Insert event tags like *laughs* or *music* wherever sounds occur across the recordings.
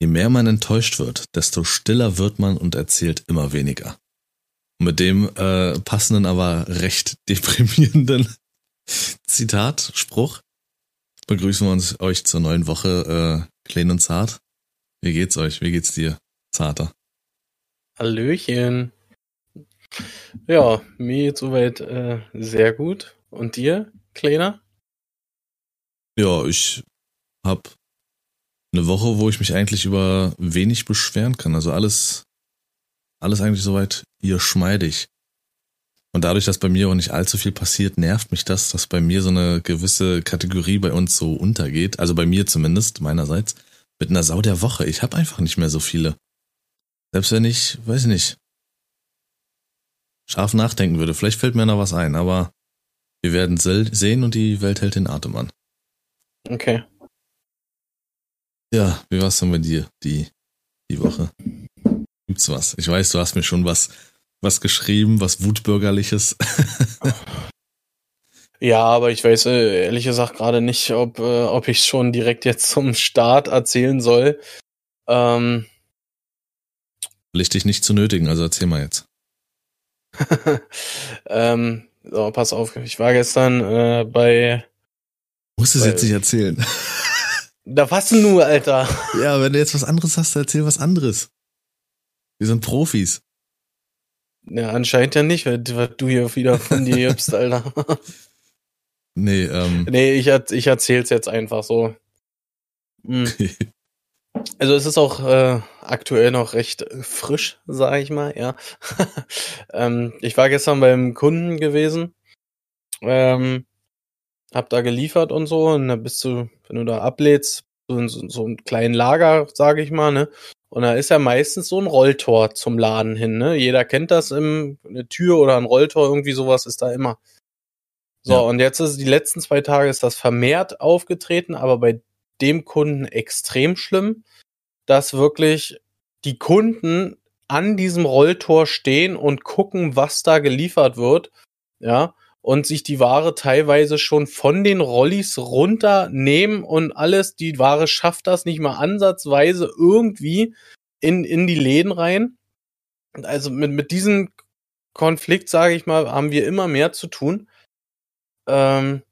Je mehr man enttäuscht wird, desto stiller wird man und erzählt immer weniger. Mit dem äh, passenden, aber recht *laughs* deprimierenden Zitat, Spruch, begrüßen wir uns euch zur neuen Woche, äh, klein und zart. Wie geht's euch? Wie geht's dir, Zarter? Hallöchen. Ja, mir geht's soweit äh, sehr gut. Und dir, Kleiner? Ja, ich hab eine Woche, wo ich mich eigentlich über wenig beschweren kann. Also alles, alles eigentlich soweit hier schmeidig. Und dadurch, dass bei mir auch nicht allzu viel passiert, nervt mich das, dass bei mir so eine gewisse Kategorie bei uns so untergeht. Also bei mir zumindest, meinerseits, mit einer Sau der Woche. Ich habe einfach nicht mehr so viele. Selbst wenn ich, weiß ich nicht, scharf nachdenken würde. Vielleicht fällt mir noch was ein, aber wir werden sehen und die Welt hält den Atem an. Okay. Ja, wie war's denn bei dir die, die Woche? Gibt's was? Ich weiß, du hast mir schon was, was geschrieben, was Wutbürgerliches. *laughs* ja, aber ich weiß äh, ehrlich gesagt gerade nicht, ob, äh, ob ich schon direkt jetzt zum Start erzählen soll. Ähm. Will ich dich nicht zu nötigen, also erzähl mal jetzt. *laughs* ähm, so, pass auf, ich war gestern äh, bei. Musst du es jetzt nicht erzählen. *laughs* Da was nur, Alter? Ja, wenn du jetzt was anderes hast, erzähl was anderes. Wir sind Profis. Ja, anscheinend ja nicht, weil du hier wieder von dir gibst, *laughs* Alter. Nee, ähm. Nee, ich, ich erzähl's jetzt einfach so. Hm. Also es ist auch äh, aktuell noch recht frisch, sage ich mal, ja. *laughs* ähm, ich war gestern beim Kunden gewesen, ähm, hab da geliefert und so, und da bist du, wenn du da ablädst, so in so, so einem kleinen Lager, sage ich mal, ne? Und da ist ja meistens so ein Rolltor zum Laden hin, ne? Jeder kennt das im, eine Tür oder ein Rolltor, irgendwie sowas ist da immer. So, ja. und jetzt ist die letzten zwei Tage ist das vermehrt aufgetreten, aber bei dem Kunden extrem schlimm, dass wirklich die Kunden an diesem Rolltor stehen und gucken, was da geliefert wird, ja, und sich die Ware teilweise schon von den Rollis runternehmen und alles, die Ware schafft das nicht mal ansatzweise irgendwie in, in die Läden rein. Also mit, mit diesem Konflikt, sage ich mal, haben wir immer mehr zu tun. Ähm,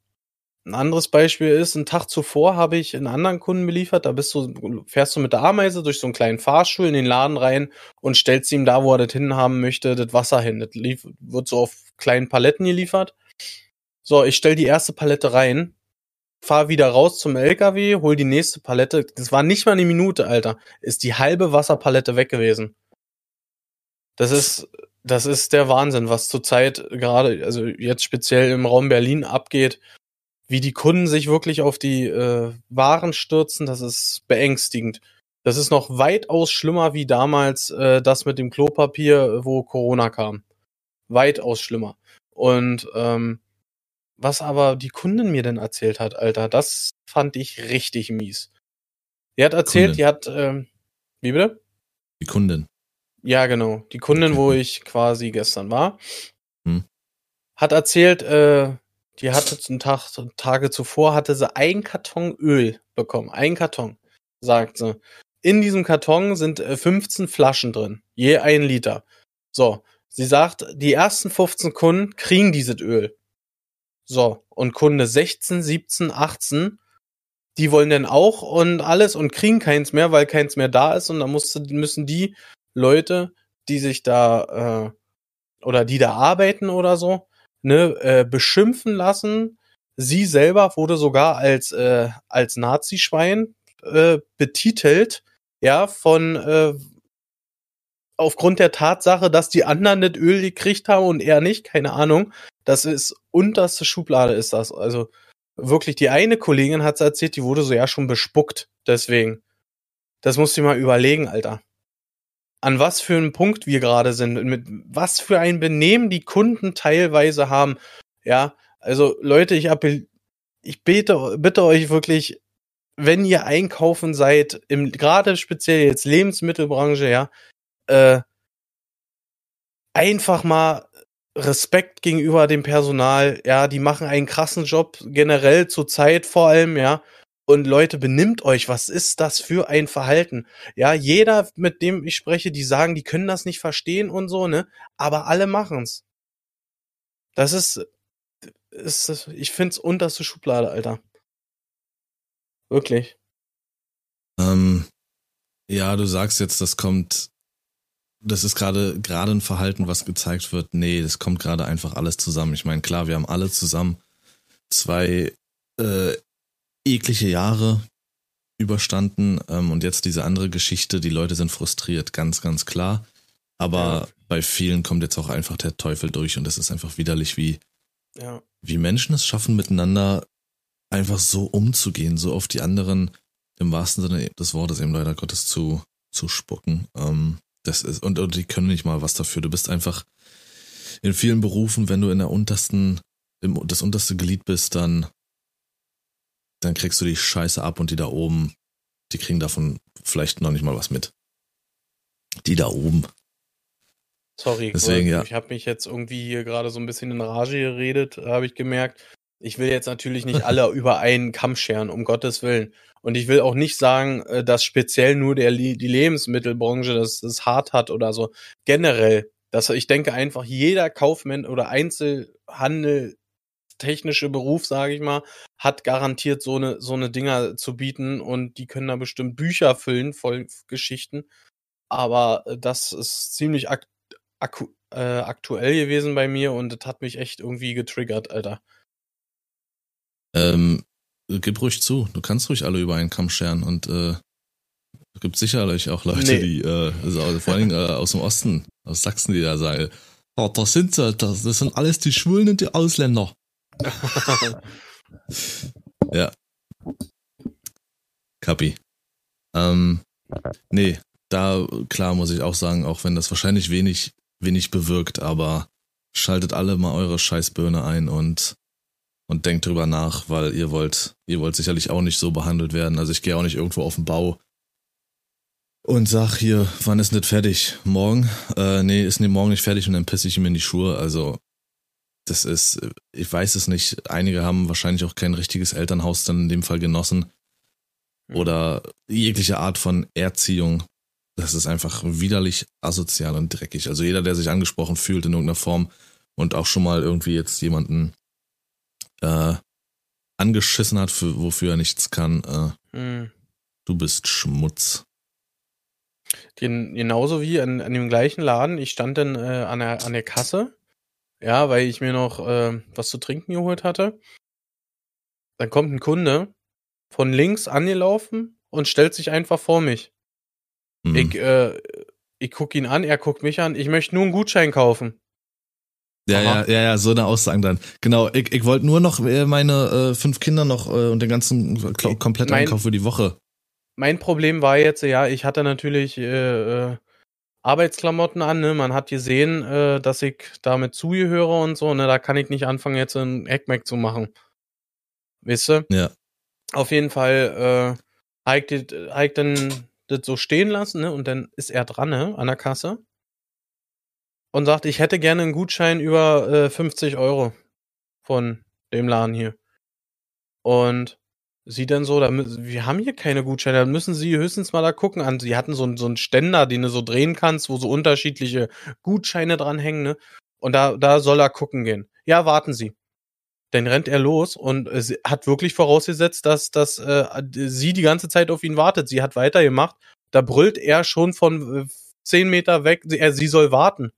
ein anderes Beispiel ist, einen Tag zuvor habe ich einen anderen Kunden beliefert. Da bist du, fährst du mit der Ameise durch so einen kleinen Fahrstuhl in den Laden rein und stellst ihm da, wo er das hin haben möchte, das Wasser hin. Das lief, wird so auf kleinen Paletten geliefert. So, ich stell die erste Palette rein, fahr wieder raus zum LKW, hol die nächste Palette. Das war nicht mal eine Minute, Alter. Ist die halbe Wasserpalette weg gewesen. Das ist, das ist der Wahnsinn, was zurzeit gerade, also jetzt speziell im Raum Berlin abgeht wie die Kunden sich wirklich auf die äh, Waren stürzen, das ist beängstigend. Das ist noch weitaus schlimmer wie damals äh, das mit dem Klopapier, wo Corona kam. Weitaus schlimmer. Und ähm, was aber die Kundin mir denn erzählt hat, Alter, das fand ich richtig mies. Die hat erzählt, Kundin. die hat, ähm, wie bitte? Die Kundin. Ja, genau. Die Kundin, *laughs* wo ich quasi gestern war, hm. hat erzählt, äh, die hatte zum Tag, Tage zuvor hatte sie ein Karton Öl bekommen. Ein Karton, sagt sie. In diesem Karton sind 15 äh, Flaschen drin. Je ein Liter. So. Sie sagt, die ersten 15 Kunden kriegen dieses Öl. So. Und Kunde 16, 17, 18, die wollen dann auch und alles und kriegen keins mehr, weil keins mehr da ist. Und dann musste, müssen die Leute, die sich da, äh, oder die da arbeiten oder so, ne, äh, beschimpfen lassen. Sie selber wurde sogar als, äh, als Nazi-Schwein äh, betitelt, ja, von äh, aufgrund der Tatsache, dass die anderen das Öl gekriegt haben und er nicht, keine Ahnung. Das ist unterste Schublade ist das. Also wirklich, die eine Kollegin hat erzählt, die wurde so ja schon bespuckt. Deswegen. Das musst du mal überlegen, Alter an was für einem Punkt wir gerade sind, mit was für ein Benehmen die Kunden teilweise haben. Ja, also Leute, ich appell, ich bete, bitte euch wirklich, wenn ihr einkaufen seid, im, gerade speziell jetzt Lebensmittelbranche, ja, äh, einfach mal Respekt gegenüber dem Personal, ja, die machen einen krassen Job, generell zur Zeit vor allem, ja. Und Leute, benimmt euch. Was ist das für ein Verhalten? Ja, jeder, mit dem ich spreche, die sagen, die können das nicht verstehen und so, ne? Aber alle machen's. Das ist, ist ich find's unterste Schublade, Alter. Wirklich. Ähm, ja, du sagst jetzt, das kommt, das ist gerade gerade ein Verhalten, was gezeigt wird. Nee, das kommt gerade einfach alles zusammen. Ich meine, klar, wir haben alle zusammen zwei äh, eklige Jahre überstanden ähm, und jetzt diese andere Geschichte, die Leute sind frustriert, ganz, ganz klar. Aber ja. bei vielen kommt jetzt auch einfach der Teufel durch und das ist einfach widerlich, wie, ja. wie Menschen es schaffen, miteinander einfach so umzugehen, so auf die anderen im wahrsten Sinne des Wortes eben leider Gottes zu, zu spucken. Ähm, das ist, und, und die können nicht mal was dafür. Du bist einfach in vielen Berufen, wenn du in der untersten, im, das unterste Glied bist, dann dann kriegst du die Scheiße ab und die da oben, die kriegen davon vielleicht noch nicht mal was mit. Die da oben. Sorry, Deswegen, ja. ich habe mich jetzt irgendwie hier gerade so ein bisschen in Rage geredet, habe ich gemerkt. Ich will jetzt natürlich nicht alle *laughs* über einen Kamm scheren, um Gottes Willen. Und ich will auch nicht sagen, äh, dass speziell nur der, die Lebensmittelbranche das, das hart hat oder so. Generell, dass ich denke einfach, jeder Kaufmann oder Einzelhandel technische Beruf, sage ich mal, hat garantiert so eine so eine Dinger zu bieten und die können da bestimmt Bücher füllen voll Geschichten. Aber äh, das ist ziemlich ak ak äh, aktuell gewesen bei mir und das hat mich echt irgendwie getriggert, Alter. Ähm, gib ruhig zu, du kannst ruhig alle über einen Kamm scheren und äh, es gibt sicherlich auch Leute, nee. die, äh, also vor allem äh, aus dem Osten, aus Sachsen, die da sagen, oh, das sind sie, das, das sind alles die Schwulen und die Ausländer. Ja. Kapi. Ähm, nee, da klar muss ich auch sagen, auch wenn das wahrscheinlich wenig, wenig bewirkt, aber schaltet alle mal eure Scheißbirne ein und und denkt drüber nach, weil ihr wollt, ihr wollt sicherlich auch nicht so behandelt werden. Also ich gehe auch nicht irgendwo auf den Bau und sag hier, wann ist nicht fertig? Morgen? Äh, nee, ist nee, morgen nicht fertig und dann pisse ich ihm in die Schuhe. Also das ist, ich weiß es nicht, einige haben wahrscheinlich auch kein richtiges Elternhaus dann in dem Fall genossen. Oder jegliche Art von Erziehung. Das ist einfach widerlich asozial und dreckig. Also jeder, der sich angesprochen fühlt in irgendeiner Form und auch schon mal irgendwie jetzt jemanden äh, angeschissen hat, für, wofür er nichts kann, äh, mhm. du bist Schmutz. Den, genauso wie an, an dem gleichen Laden, ich stand dann äh, an, der, an der Kasse ja, weil ich mir noch äh, was zu trinken geholt hatte. Dann kommt ein Kunde von links angelaufen und stellt sich einfach vor mich. Mhm. Ich, äh, ich guck ihn an, er guckt mich an, ich möchte nur einen Gutschein kaufen. Ja, ja, ja, ja, so eine Aussage dann. Genau, ich, ich wollte nur noch äh, meine äh, fünf Kinder noch äh, und den ganzen kompletten Einkauf für die Woche. Mein Problem war jetzt, ja, ich hatte natürlich äh, äh Arbeitsklamotten an, ne? Man hat gesehen, äh, dass ich damit zugehöre und so, ne? Da kann ich nicht anfangen, jetzt ein Hackmack zu machen. Weißt du? Ja. Auf jeden Fall, äh, habe ich, hab ich dann das so stehen lassen, ne? Und dann ist er dran, ne? An der Kasse. Und sagt, ich hätte gerne einen Gutschein über äh, 50 Euro von dem Laden hier. Und sie dann so, da, wir haben hier keine Gutscheine, dann müssen sie höchstens mal da gucken an. Sie hatten so, einen so einen Ständer, den du so drehen kannst, wo so unterschiedliche Gutscheine dranhängen, ne? Und da, da soll er gucken gehen. Ja, warten Sie. Dann rennt er los und äh, hat wirklich vorausgesetzt, dass, dass äh, sie die ganze Zeit auf ihn wartet. Sie hat weitergemacht. Da brüllt er schon von äh, zehn Meter weg, sie, er, sie soll warten.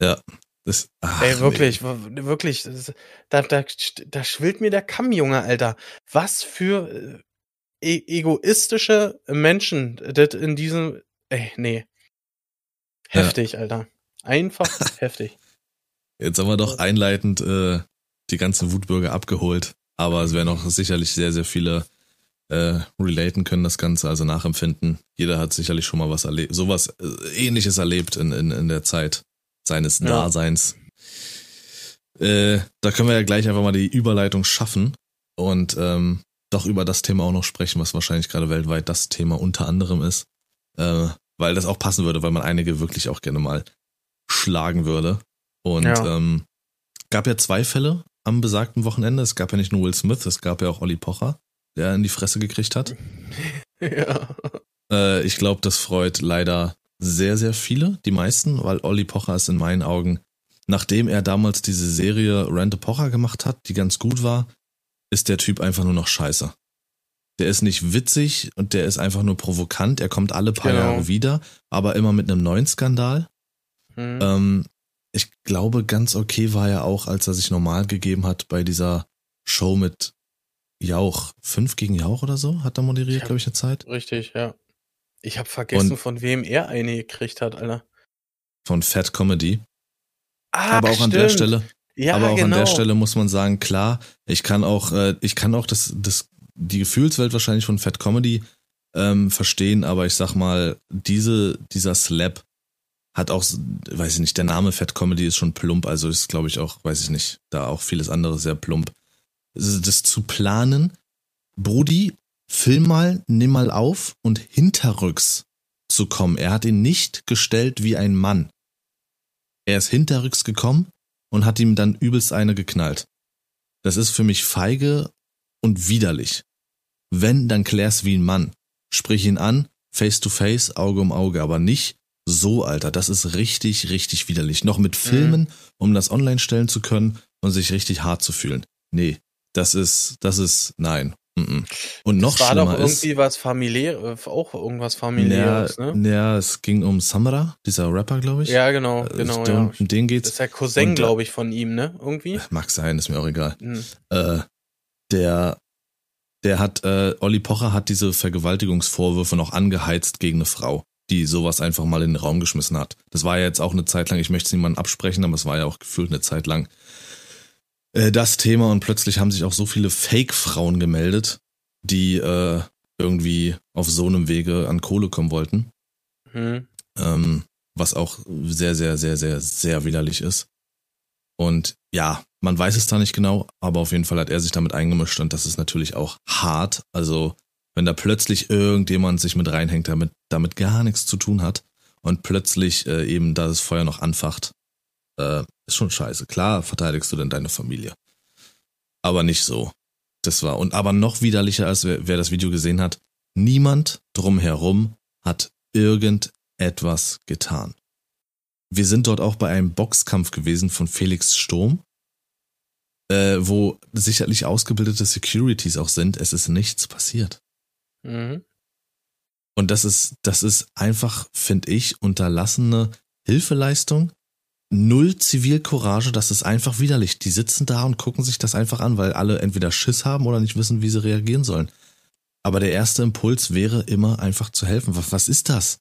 Ja. Das, ach, Ey, wirklich, nee. wirklich. Das, da, da, da schwillt mir der Kamm, Junge, Alter. Was für äh, e egoistische Menschen das in diesem. Ey, nee. Heftig, ja. Alter. Einfach *laughs* heftig. Jetzt haben wir doch einleitend äh, die ganzen Wutbürger abgeholt. Aber es werden auch sicherlich sehr, sehr viele äh, relaten können, das Ganze, also nachempfinden. Jeder hat sicherlich schon mal was erlebt, sowas äh, ähnliches erlebt in, in, in der Zeit seines ja. Daseins. Äh, da können wir ja gleich einfach mal die Überleitung schaffen und ähm, doch über das Thema auch noch sprechen, was wahrscheinlich gerade weltweit das Thema unter anderem ist. Äh, weil das auch passen würde, weil man einige wirklich auch gerne mal schlagen würde. Und ja. ähm, gab ja zwei Fälle am besagten Wochenende. Es gab ja nicht nur Will Smith, es gab ja auch Olli Pocher, der in die Fresse gekriegt hat. *laughs* ja. Äh, ich glaube, das freut leider sehr, sehr viele, die meisten, weil Olli Pocher ist in meinen Augen, nachdem er damals diese Serie Rente Pocher gemacht hat, die ganz gut war, ist der Typ einfach nur noch scheiße. Der ist nicht witzig und der ist einfach nur provokant. Er kommt alle paar Genau. Jahre wieder, aber immer mit einem neuen Skandal. Hm. Ähm, ich glaube, ganz okay war er auch, als er sich normal gegeben hat bei dieser Show mit Jauch. Fünf gegen Jauch oder so hat er moderiert, Ja. glaube ich, eine Zeit. Richtig, ja. Ich habe vergessen, Und- von wem er eine gekriegt hat, Alter. Von Fat Comedy. Ah, aber auch an der stimmt. Stelle, Ja, aber auch genau. an der Stelle muss man sagen, klar, ich kann auch, äh, ich kann auch das, das, die Gefühlswelt wahrscheinlich von Fat Comedy ähm, verstehen, aber ich sag mal, diese, dieser Slap hat auch, weiß ich nicht, der Name Fat Comedy ist schon plump, also ist, glaube ich, auch, weiß ich nicht, da auch vieles andere sehr plump. Das das zu planen, Brudi, film mal, nimm mal auf und hinterrücks zu kommen. Er hat ihn nicht gestellt wie ein Mann. Er ist hinterrücks gekommen und hat ihm dann übelst eine geknallt. Das ist für mich feige und widerlich. Wenn, dann klär's wie ein Mann. Sprich ihn an, face to face, Auge um Auge, aber nicht so, Alter. Das ist richtig, richtig widerlich. Noch mit Filmen, um das online stellen zu können und sich richtig hart zu fühlen. Nee, das ist, das ist, nein. Und noch das war doch schlimmer ist, irgendwie was familiäres, auch irgendwas ja, familiäres, ne? ja, es ging um Samra, dieser Rapper, glaube ich. Ja, genau, Äh, genau, der- ja. Um den Das geht's. ist der Cousin, äh, glaube ich, von ihm, ne? Irgendwie. Mag sein, ist mir auch egal. Hm. äh, der, der hat, äh, Olli Pocher hat diese Vergewaltigungsvorwürfe noch angeheizt gegen eine Frau, die sowas einfach mal in den Raum geschmissen hat. Das war ja jetzt auch eine Zeit lang, ich möchte es niemandem absprechen, aber es war ja auch gefühlt eine Zeit lang äh, das Thema und plötzlich haben sich auch so viele Fake-Frauen gemeldet, die äh, irgendwie auf so einem Wege an Kohle kommen wollten. Hm. Ähm, was auch sehr, sehr, sehr, sehr, sehr widerlich ist. Und ja, man weiß es da nicht genau, aber auf jeden Fall hat er sich damit eingemischt und das ist natürlich auch hart. Also, wenn da plötzlich irgendjemand sich mit reinhängt, damit, damit gar nichts zu tun hat und plötzlich äh, eben da das Feuer noch anfacht, äh, ist schon scheiße. Klar verteidigst du denn deine Familie. Aber nicht so. Das war, und aber noch widerlicher, als wer, wer das Video gesehen hat, niemand drumherum hat irgendetwas getan. Wir sind dort auch bei einem Boxkampf gewesen von Felix Sturm, äh, wo sicherlich ausgebildete Securities auch sind. Es ist nichts passiert. Mhm. Und das ist, das ist einfach, finde ich, unterlassene Hilfeleistung. Null Zivilcourage, das ist einfach widerlich. Die sitzen da und gucken sich das einfach an, weil alle entweder Schiss haben oder nicht wissen, wie sie reagieren sollen. Aber der erste Impuls wäre immer einfach zu helfen. Was, ist das?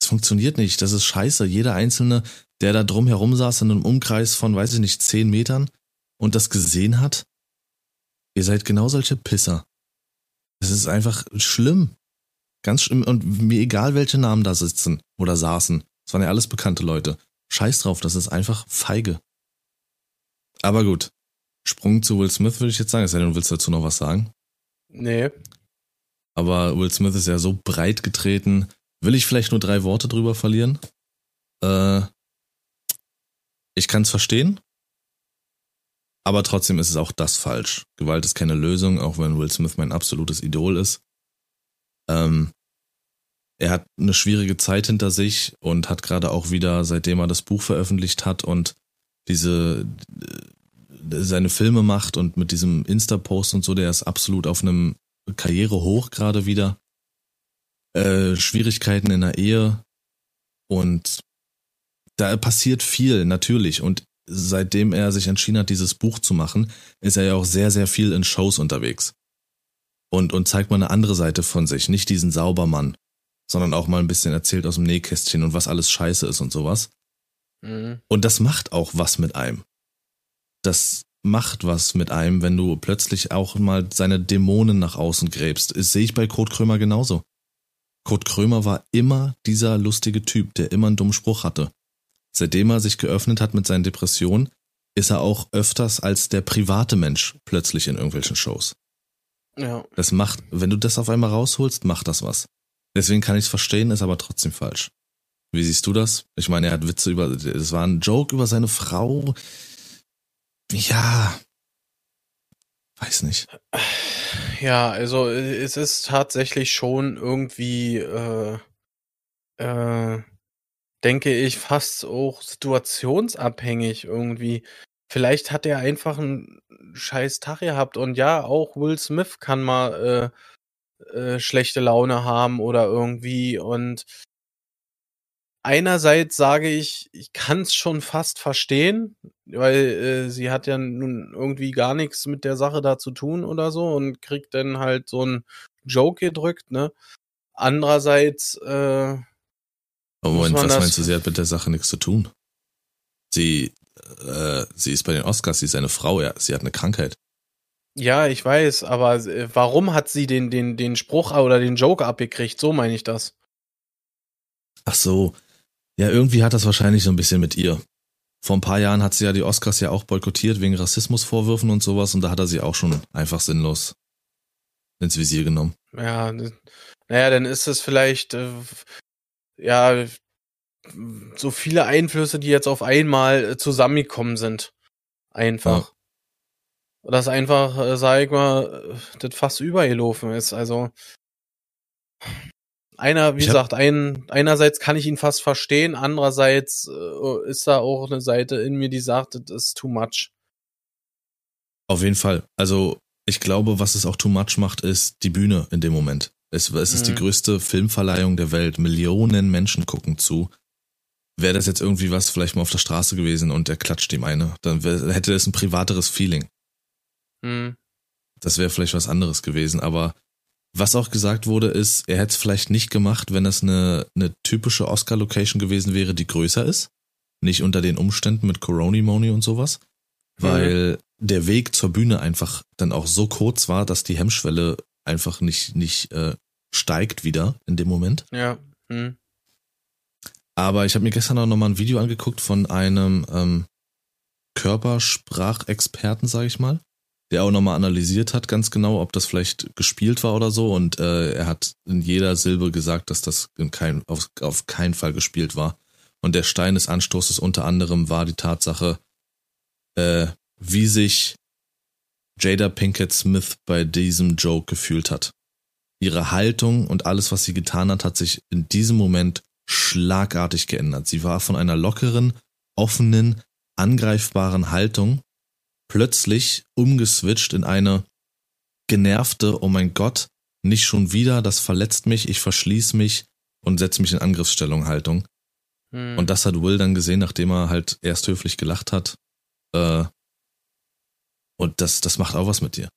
Es funktioniert nicht. Das ist scheiße. Jeder Einzelne, der da drum herum saß in einem Umkreis von, weiß ich nicht, zehn Metern und das gesehen hat, ihr seid genau solche Pisser. Es ist einfach schlimm. Ganz schlimm. Und mir egal, welche Namen da sitzen oder saßen. Es waren ja alles bekannte Leute. Scheiß drauf, das ist einfach feige. Aber gut. Sprung zu Will Smith würde ich jetzt sagen, es sei denn, du willst dazu noch was sagen. Nee. Aber Will Smith ist ja so breit getreten. Will ich vielleicht nur drei Worte drüber verlieren? Äh, ich kann es verstehen. Aber trotzdem ist es auch das falsch. Gewalt ist keine Lösung, auch wenn Will Smith mein absolutes Idol ist. Ähm, er hat eine schwierige Zeit hinter sich und hat gerade auch wieder, seitdem er das Buch veröffentlicht hat und diese äh, seine Filme macht und mit diesem Insta-Post und so, der ist absolut auf einem Karriere hoch gerade wieder. Äh, Schwierigkeiten in der Ehe und da passiert viel natürlich und seitdem er sich entschieden hat, dieses Buch zu machen, ist er ja auch sehr, sehr viel in Shows unterwegs. Und, und zeigt mal eine andere Seite von sich, nicht diesen Saubermann, sondern auch mal ein bisschen erzählt aus dem Nähkästchen und was alles scheiße ist und sowas. Mhm. Und das macht auch was mit einem. Das macht was mit einem, wenn du plötzlich auch mal seine Dämonen nach außen gräbst. Das sehe ich bei Kurt Krömer genauso. Kurt Krömer war immer dieser lustige Typ, der immer einen dummen Spruch hatte. Seitdem er sich geöffnet hat mit seinen Depressionen, ist er auch öfters als der private Mensch plötzlich in irgendwelchen Shows. Ja. Das macht, wenn du das auf einmal rausholst, macht das was. Deswegen kann ich es verstehen, ist aber trotzdem falsch. Wie siehst du das? Ich meine, er hat Witze über, es war ein Joke über seine Frau. ja, weiß nicht. Ja, also es ist tatsächlich schon irgendwie, äh, äh, denke ich, fast auch situationsabhängig irgendwie. Vielleicht hat er einfach einen scheiß Tag gehabt und ja, auch Will Smith kann mal äh, äh, schlechte Laune haben oder irgendwie und einerseits sage ich, ich kann es schon fast verstehen, weil äh, sie hat ja nun irgendwie gar nichts mit der Sache da zu tun oder so und kriegt dann halt so einen Joke gedrückt, ne? Andererseits, äh, Moment, was meinst du, sie hat mit der Sache nichts zu tun? Sie, äh, sie ist bei den Oscars, sie ist eine Frau, ja, sie hat eine Krankheit. Ja, ich weiß, aber äh, warum hat sie den, den, den Spruch oder den Joke abgekriegt? So meine ich das. Ach so, ja, irgendwie hat das wahrscheinlich so ein bisschen mit ihr. Vor ein paar Jahren hat sie ja die Oscars ja auch boykottiert wegen Rassismusvorwürfen und sowas und da hat er sie auch schon einfach sinnlos ins Visier genommen. Ja, naja, dann ist es vielleicht, äh, ja, so viele Einflüsse, die jetzt auf einmal äh, zusammengekommen sind. Einfach. Ja. Dass einfach, äh, sag ich mal, das fast übergelaufen ist. Also, einer, wie ich gesagt, ein, einerseits kann ich ihn fast verstehen, andererseits äh, ist da auch eine Seite in mir, die sagt, das ist too much. Auf jeden Fall. Also ich glaube, was es auch too much macht, ist die Bühne in dem Moment. Es, es ist mhm. die größte Filmverleihung der Welt. Millionen Menschen gucken zu. Wäre das jetzt irgendwie was vielleicht mal auf der Straße gewesen und er klatscht ihm eine, dann hätte das ein privateres Feeling. Mhm. Das wäre vielleicht was anderes gewesen, aber was auch gesagt wurde, ist, er hätte es vielleicht nicht gemacht, wenn es eine, eine typische Oscar-Location gewesen wäre, die größer ist. Nicht unter den Umständen mit Coronimony und sowas. Weil mhm. der Weg zur Bühne einfach dann auch so kurz war, dass die Hemmschwelle einfach nicht, nicht äh, steigt wieder in dem Moment. Ja. Mhm. Aber ich habe mir gestern auch nochmal ein Video angeguckt von einem ähm, Körpersprachexperten, sage ich mal der auch nochmal analysiert hat, ganz genau, ob das vielleicht gespielt war oder so. Und äh, er hat in jeder Silbe gesagt, dass das in kein, auf, auf keinen Fall gespielt war. Und der Stein des Anstoßes unter anderem war die Tatsache, äh, wie sich Jada Pinkett Smith bei diesem Joke gefühlt hat. Ihre Haltung und alles, was sie getan hat, hat sich in diesem Moment schlagartig geändert. Sie war von einer lockeren, offenen, angreifbaren Haltung plötzlich umgeswitcht in eine genervte, oh mein Gott, nicht schon wieder, das verletzt mich, ich verschließe mich und setze mich in Angriffsstellung Haltung. Hm. Und das hat Will dann gesehen, nachdem er halt erst höflich gelacht hat. Äh, und das, das macht auch was mit dir.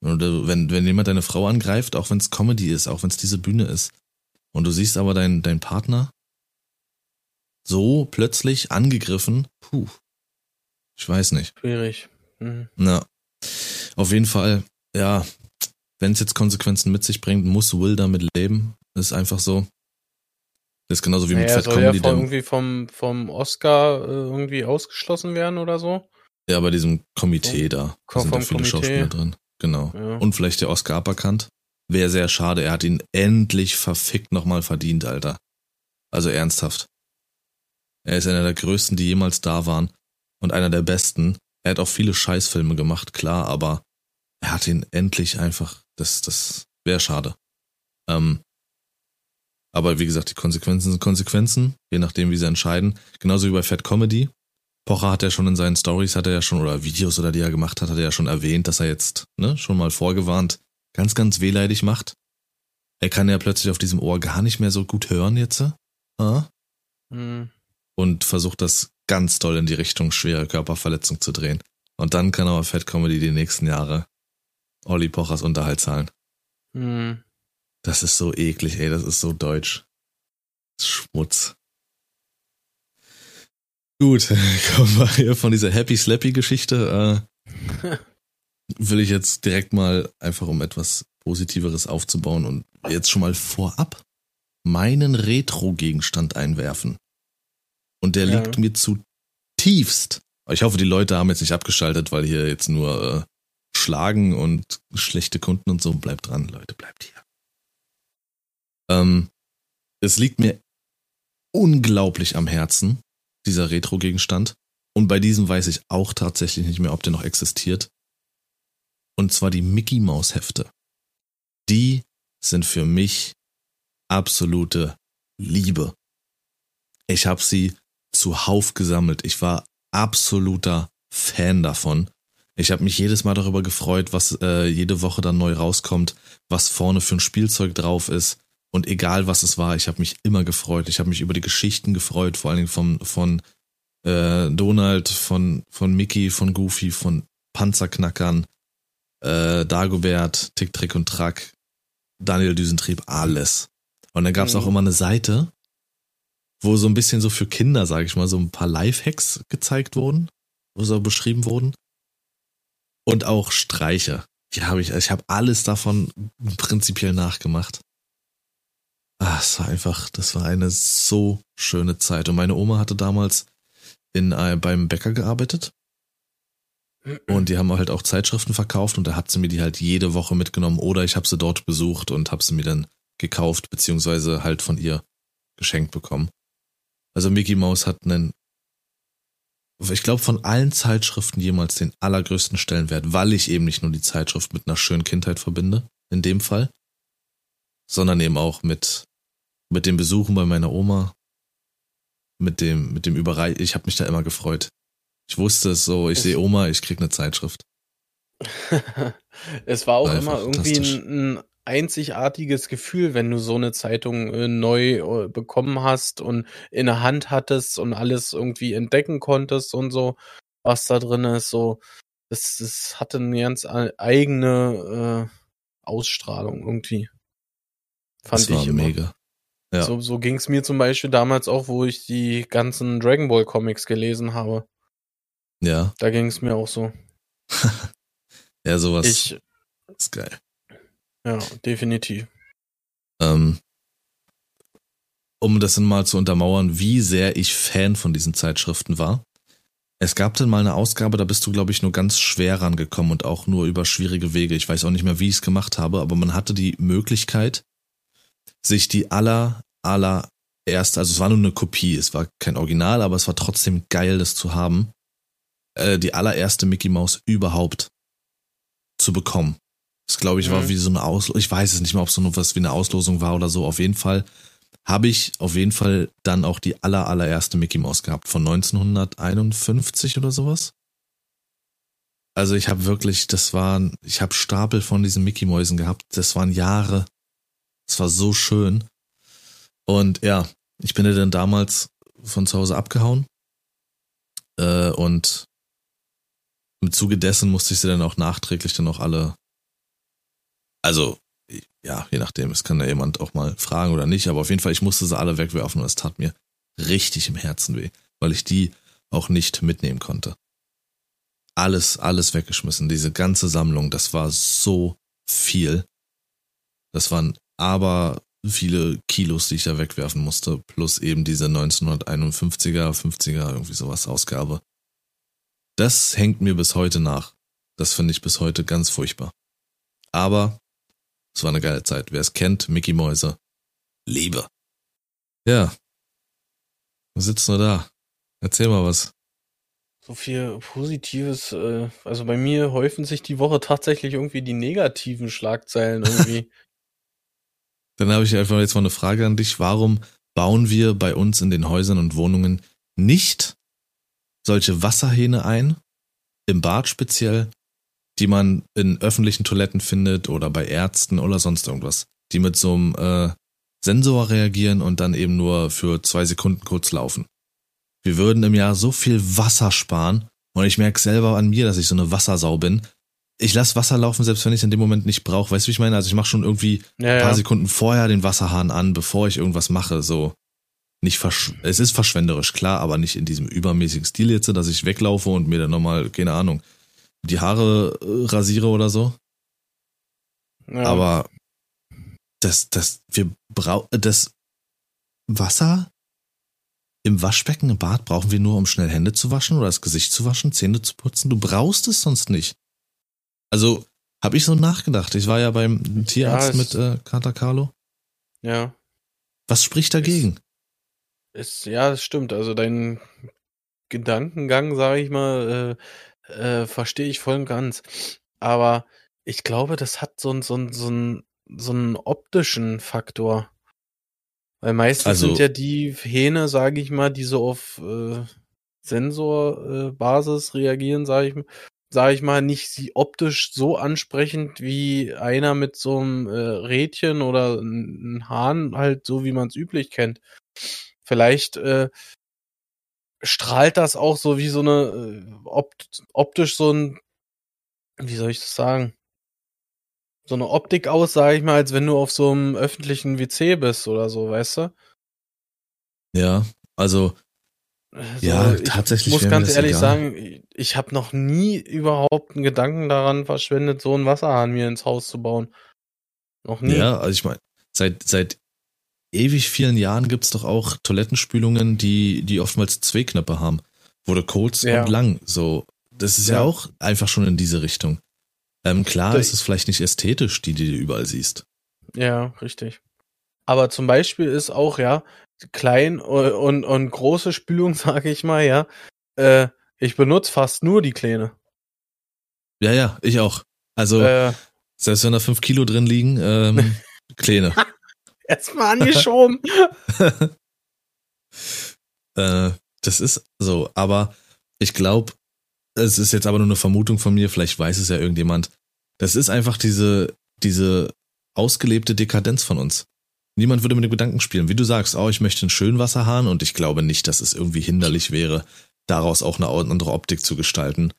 Und wenn, wenn jemand deine Frau angreift, auch wenn es Comedy ist, auch wenn es diese Bühne ist, und du siehst aber deinen dein Partner so plötzlich angegriffen, puh, ich weiß nicht. Schwierig. Mhm. Na, auf jeden Fall, ja, wenn es jetzt Konsequenzen mit sich bringt, muss Will damit leben. Das ist einfach so. Das ist genauso wie naja, mit Fat soll Comedy. Soll irgendwie vom, vom Oscar äh, irgendwie ausgeschlossen werden oder so? Ja, bei diesem Komitee vom, da. Da sind da viele Komitee. Schauspieler drin. Genau. Ja. Und vielleicht der Oscar aberkannt. Wäre sehr schade. Er hat ihn endlich verfickt nochmal verdient, Alter. Also ernsthaft. Er ist einer der größten, die jemals da waren. Und einer der besten. Er hat auch viele Scheißfilme gemacht, klar, aber er hat ihn endlich einfach, das, das wäre schade. Ähm, aber wie gesagt, die Konsequenzen sind Konsequenzen, je nachdem, wie sie entscheiden. Genauso wie bei Fat Comedy. Pocher hat ja schon in seinen Stories, hat er ja schon, oder Videos oder die er gemacht hat, hat er ja schon erwähnt, dass er jetzt, ne, schon mal vorgewarnt, ganz, ganz wehleidig macht. Er kann ja plötzlich auf diesem Ohr gar nicht mehr so gut hören jetzt. Äh? Mhm. Und versucht das ganz doll in die Richtung schwere Körperverletzung zu drehen. Und dann kann aber Fat Comedy die nächsten Jahre Olli Pochers Unterhalt zahlen. Mhm. Das ist so eklig, ey, das ist so deutsch. Schmutz. Gut, *laughs* kommen wir hier von dieser Happy Slappy Geschichte. Äh, *laughs* will ich jetzt direkt mal einfach um etwas Positiveres aufzubauen und jetzt schon mal vorab meinen Retro-Gegenstand einwerfen. Und der ja. liegt mir zutiefst. Ich hoffe, die Leute haben jetzt nicht abgeschaltet, weil hier jetzt nur äh, Schlagen und schlechte Kunden und so. Bleibt dran, Leute, bleibt hier. Ähm, es liegt mir unglaublich am Herzen, dieser Retro-Gegenstand. Und bei diesem weiß ich auch tatsächlich nicht mehr, ob der noch existiert. Und zwar die Mickey Maus Hefte. Die sind für mich absolute Liebe. Ich habe sie zuhauf gesammelt. Ich war absoluter Fan davon. Ich habe mich jedes Mal darüber gefreut, was äh, jede Woche dann neu rauskommt, was vorne für ein Spielzeug drauf ist. Und egal was es war, ich habe mich immer gefreut. Ich habe mich über die Geschichten gefreut, vor allen Dingen von, von äh, Donald, von, von Mickey, von Goofy, von Panzerknackern, äh, Dagobert, Tick, Trick und Track, Daniel Düsentrieb, alles. Und dann gab es mhm. auch immer eine Seite, wo so ein bisschen so für Kinder, sage ich mal, so ein paar Lifehacks gezeigt wurden, wo so beschrieben wurden. Und auch Streiche. Die habe ich, ich habe alles davon prinzipiell nachgemacht. Ah, es war einfach, das war eine so schöne Zeit. Und meine Oma hatte damals in, äh, beim Bäcker gearbeitet. Und die haben halt auch Zeitschriften verkauft und da hat sie mir die halt jede Woche mitgenommen oder ich habe sie dort besucht und habe sie mir dann gekauft beziehungsweise halt von ihr geschenkt bekommen. Also Mickey Mouse hat einen, ich glaube von allen Zeitschriften jemals den allergrößten Stellenwert, weil ich eben nicht nur die Zeitschrift mit einer schönen Kindheit verbinde, in dem Fall, sondern eben auch mit mit den Besuchen bei meiner Oma, mit dem mit dem Überreich. Ich habe mich da immer gefreut. Ich wusste es so. Ich sehe Oma, ich krieg eine Zeitschrift. *laughs* es war auch war immer irgendwie ein, ein, einzigartiges Gefühl, wenn du so eine Zeitung äh, neu äh, bekommen hast und in der Hand hattest und alles irgendwie entdecken konntest und so, was da drin ist. So, das, das hatte eine ganz eigene äh, Ausstrahlung irgendwie. Fand das war ich immer. mega. Ja. So, so ging es mir zum Beispiel damals auch, wo ich die ganzen Dragon Ball Comics gelesen habe. Ja. Da ging es mir auch so. *laughs* ja, sowas ich, ist geil. Ja, definitiv. Ähm, um das dann mal zu untermauern, wie sehr ich Fan von diesen Zeitschriften war. Es gab dann mal eine Ausgabe, da bist du, glaube ich, nur ganz schwer rangekommen und auch nur über schwierige Wege. Ich weiß auch nicht mehr, wie ich es gemacht habe, aber man hatte die Möglichkeit, sich die aller, aller erste, also es war nur eine Kopie, es war kein Original, aber es war trotzdem geil, das zu haben, äh, die allererste Mickey Mouse überhaupt zu bekommen. Das glaube ich war mhm. wie so eine Auslosung. Ich weiß es nicht mehr, ob es so nur was wie eine Auslosung war oder so. Auf jeden Fall habe ich auf jeden Fall dann auch die aller allererste Mickey Mouse gehabt von 1951 oder sowas. Also ich habe wirklich, das waren, ich habe Stapel von diesen Mickey Mäusen gehabt. Das waren Jahre. Das war so schön. Und ja, ich bin ja dann damals von zu Hause abgehauen. Äh, und im Zuge dessen musste ich sie dann auch nachträglich dann auch alle, also ja, je nachdem, es kann ja jemand auch mal fragen oder nicht, aber auf jeden Fall, ich musste sie alle wegwerfen und es tat mir richtig im Herzen weh, weil ich die auch nicht mitnehmen konnte. Alles, alles weggeschmissen, diese ganze Sammlung, das war so viel. Das waren aber viele Kilos, die ich da wegwerfen musste, plus eben diese 1951er, 50er, irgendwie sowas Ausgabe. Das hängt mir bis heute nach. Das finde ich bis heute ganz furchtbar. Aber es war eine geile Zeit. Wer es kennt, Mickey Mäuse. Liebe. Ja. Was sitzt nur da? Erzähl mal was. So viel Positives. Äh, also bei mir häufen sich die Woche tatsächlich irgendwie die negativen Schlagzeilen irgendwie. *laughs* *laughs* Dann habe ich einfach jetzt mal eine Frage an dich. Warum bauen wir bei uns in den Häusern und Wohnungen nicht solche Wasserhähne ein, im Bad speziell, die man in öffentlichen Toiletten findet oder bei Ärzten oder sonst irgendwas, die mit so einem äh, Sensor reagieren und dann eben nur für zwei Sekunden kurz laufen. Wir würden im Jahr so viel Wasser sparen und ich merke selber an mir, dass ich so eine Wassersau bin. Ich lasse Wasser laufen, selbst wenn ich es in dem Moment nicht brauche. Weißt du, wie ich meine? Also ich mache schon irgendwie ja, ein paar ja. Sekunden vorher den Wasserhahn an, bevor ich irgendwas mache. So, nicht versch es ist verschwenderisch, klar, aber nicht in diesem übermäßigen Stil jetzt, dass ich weglaufe und mir dann nochmal, keine Ahnung, die Haare äh, rasiere oder so. Ja. Aber das, das, wir brauchen, das Wasser im Waschbecken, im Bad brauchen wir nur, um schnell Hände zu waschen oder das Gesicht zu waschen, Zähne zu putzen. Du brauchst es sonst nicht. Also, habe ich so nachgedacht. Ich war ja beim Tierarzt ja, mit äh, Kater Carlo. Ja. Was spricht dagegen? Ist, ja, das stimmt. Also dein Gedankengang, sage ich mal, äh, äh, verstehe ich voll und ganz. Aber ich glaube, das hat so, so, so, so, so einen optischen Faktor. Weil meistens Also- sind ja die Hähne, sage ich mal, die so auf äh, Sensorbasis reagieren, sage ich, mal- sag ich mal, nicht sie optisch so ansprechend wie einer mit so einem äh, Rädchen oder ein ein Hahn, halt so wie man es üblich kennt. Vielleicht äh, strahlt das auch so wie so eine äh, opt optisch so ein, wie soll ich das sagen? So eine Optik aus, sage ich mal, als wenn du auf so einem öffentlichen WC bist oder so, weißt du? Ja, also Also, Ja, ich tatsächlich muss wäre mir ganz ehrlich egal. sagen, ich habe noch nie überhaupt einen Gedanken daran verschwendet, so einen Wasserhahn mir ins Haus zu bauen. Noch nie. Ja, also ich meine, seit, seit ewig vielen Jahren gibt's doch auch Toilettenspülungen, die, die oftmals zwei Knöpfe haben. Wurde kurz Ja. und lang. So, das ist ja, Ja. auch einfach schon in diese Richtung. Ähm, klar Da- ist es vielleicht nicht ästhetisch, die, die du überall siehst. Ja, richtig. Aber zum Beispiel ist auch, ja, klein und, und, und große Spülung, *laughs* sage ich mal, ja, äh, ich benutze fast nur die Kleine. Ja, ja, ich auch. Also, Äh, selbst wenn da fünf Kilo drin liegen, ähm, *laughs* Kleine. *laughs* erstmal angeschoben. *laughs* Äh, das ist so, aber ich glaube, es ist jetzt aber nur eine Vermutung von mir, vielleicht weiß es ja irgendjemand. Das ist einfach diese, diese ausgelebte Dekadenz von uns. Niemand würde mit dem Gedanken spielen. Wie du sagst, oh, ich möchte einen schönen Wasserhahn und ich glaube nicht, dass es irgendwie hinderlich wäre, daraus auch eine andere Optik zu gestalten.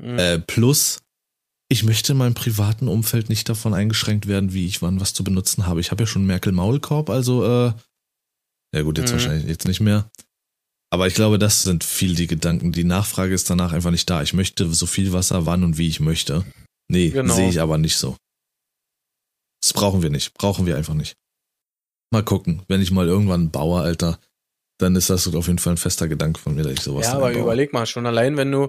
Hm. Äh, plus, ich möchte in meinem privaten Umfeld nicht davon eingeschränkt werden, wie ich wann was zu benutzen habe. Ich habe ja schon Merkel-Maulkorb, also, äh, ja gut, jetzt Mhm. wahrscheinlich jetzt nicht mehr. Aber ich glaube, das sind viel die Gedanken. Die Nachfrage ist danach einfach nicht da. Ich möchte so viel Wasser, wann und wie ich möchte. Nee, Genau. sehe ich aber nicht so. Das brauchen wir nicht. Brauchen wir einfach nicht. Mal gucken. Wenn ich mal irgendwann baue, Alter, dann ist das auf jeden Fall ein fester Gedanke von mir, dass ich sowas Ja, aber überleg mal, schon allein wenn du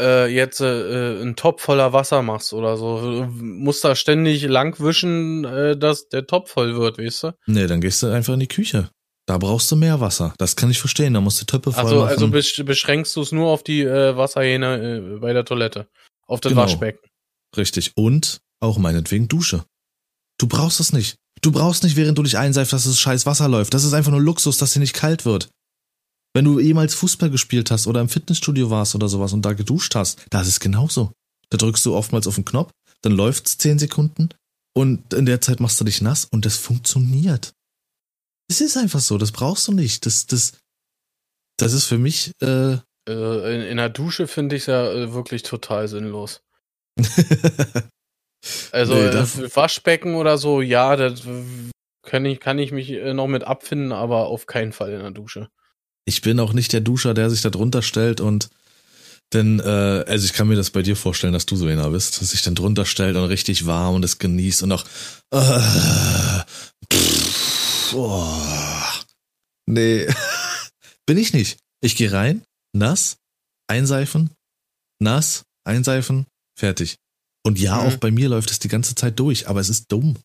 äh, jetzt äh, einen Topf voller Wasser machst oder so, musst da ständig lang wischen, äh, dass der Topf voll wird, weißt du? Nee, dann gehst du einfach in die Küche. Da brauchst du mehr Wasser. Das kann ich verstehen. Da musst du Töpfe voll Also, machen. also besch beschränkst du es nur auf die äh, Wasserhähne äh, bei der Toilette. Auf das Genau. Waschbecken. Richtig. Und auch meinetwegen Dusche. Du brauchst es nicht. Du brauchst nicht, während du dich einseifst, dass das scheiß Wasser läuft. Das ist einfach nur Luxus, dass dir nicht kalt wird. Wenn du jemals Fußball gespielt hast oder im Fitnessstudio warst oder sowas und da geduscht hast, das ist genauso. Da drückst du oftmals auf den Knopf, dann läuft's zehn Sekunden und in der Zeit machst du dich nass und das funktioniert. Es ist einfach so, das brauchst du nicht. Das, das, das ist für mich, äh, Äh, in, in der Dusche finde ich es ja äh, wirklich total sinnlos. *laughs* Also Nee, äh, da- Waschbecken oder so, ja, das kann ich, kann ich mich noch mit abfinden, aber auf keinen Fall in der Dusche. Ich bin auch nicht der Duscher, der sich da drunter stellt und denn, äh, also ich kann mir das bei dir vorstellen, dass du so einer bist, dass sich dann drunter stellt und richtig warm und es genießt und auch äh, pff, oh, nee, *laughs* bin ich nicht. Ich gehe rein, nass, einseifen, nass, einseifen, fertig. Und ja, Mhm. auch bei mir läuft es die ganze Zeit durch, aber es ist dumm.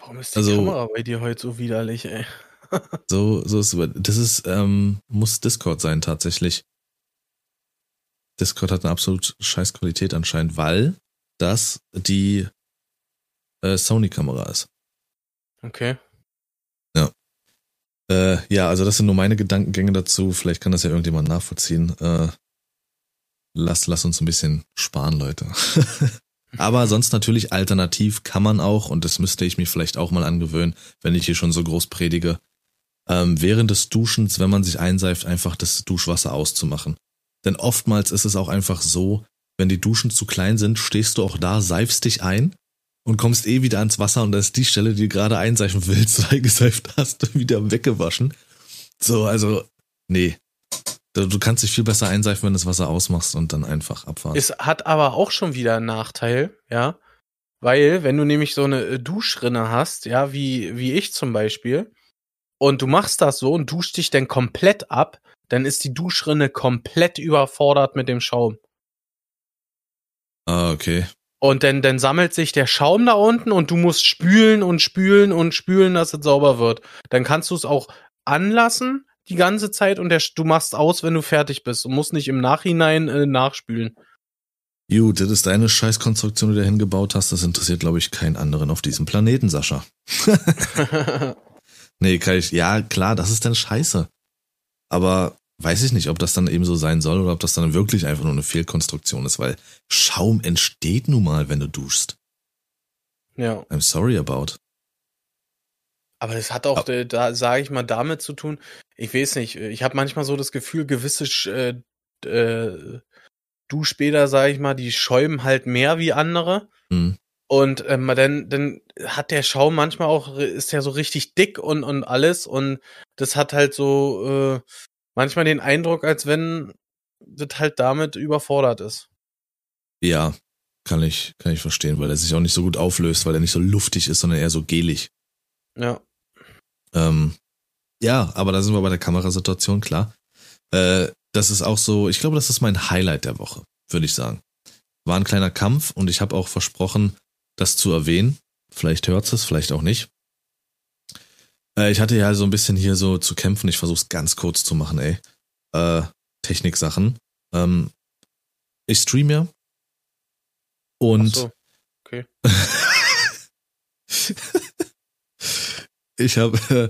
Warum ist die Also- Kamera bei dir heute so widerlich, ey? So, so ist das ist, ähm, muss Discord sein tatsächlich. Discord hat eine absolut scheiß Qualität anscheinend, weil das die äh, Sony-Kamera ist. Okay. Äh, ja, also das sind nur meine Gedankengänge dazu. Vielleicht kann das ja irgendjemand nachvollziehen. Äh, lass, lass uns ein bisschen sparen, Leute. *laughs* Aber sonst natürlich alternativ kann man auch, und das müsste ich mir vielleicht auch mal angewöhnen, wenn ich hier schon so groß predige, ähm, während des Duschens, wenn man sich einseift, einfach das Duschwasser auszumachen. Denn oftmals ist es auch einfach so, wenn die Duschen zu klein sind, stehst du auch da, seifst dich ein und kommst eh wieder ans Wasser und da ist die Stelle, die du gerade einseifen willst, *laughs* eingeseift hast, *laughs* wieder weggewaschen. So, also, nee. Du, du kannst dich viel besser einseifen, wenn du das Wasser ausmachst und dann einfach abfahren. Es hat aber auch schon wieder einen Nachteil, ja. Weil, wenn du nämlich so eine äh, Duschrinne hast, ja, wie, wie ich zum Beispiel, und du machst das so und duschst dich dann komplett ab, dann ist die Duschrinne komplett überfordert mit dem Schaum. ah, okay. Und dann, dann sammelt sich der Schaum da unten und du musst spülen und spülen und spülen, dass es sauber wird. Dann kannst du es auch anlassen, die ganze Zeit und der, du machst aus, wenn du fertig bist und musst nicht im Nachhinein äh, nachspülen. Gut, das ist deine Scheißkonstruktion, die du da hingebaut hast. Das interessiert, glaube ich, keinen anderen auf diesem Planeten, Sascha. *laughs* *laughs* nee, kann ich, ja, klar, das ist dann scheiße. Aber weiß ich nicht, ob das dann eben so sein soll oder ob das dann wirklich einfach nur eine Fehlkonstruktion ist, weil Schaum entsteht nun mal, wenn du duschst. Ja. I'm sorry about. Aber das hat auch, äh, da sage ich mal, damit zu tun. Ich weiß nicht. Ich habe manchmal so das Gefühl, gewisse äh, äh, Duschbäder, sage ich mal, die schäumen halt mehr wie andere. Mhm. Und ähm, dann, dann hat der Schaum manchmal auch, ist der so richtig dick und, und alles. Und das hat halt so äh, manchmal den Eindruck, als wenn das halt damit überfordert ist. Ja, kann ich, kann ich verstehen, weil er sich auch nicht so gut auflöst, weil er nicht so luftig ist, sondern eher so gelig. Ja. Ähm, ja, aber da sind wir bei der Kamerasituation, klar. Äh, das ist auch so, ich glaube, das ist mein Highlight der Woche, würde ich sagen. War ein kleiner Kampf und ich habe auch versprochen, das zu erwähnen. Vielleicht hört es, vielleicht auch nicht. Äh, ich hatte ja so ein bisschen hier so zu kämpfen. Ich versuche es ganz kurz zu machen, ey. Äh, Techniksachen. Ähm, ich stream ja. Und. So. Okay. *laughs* ich habe äh,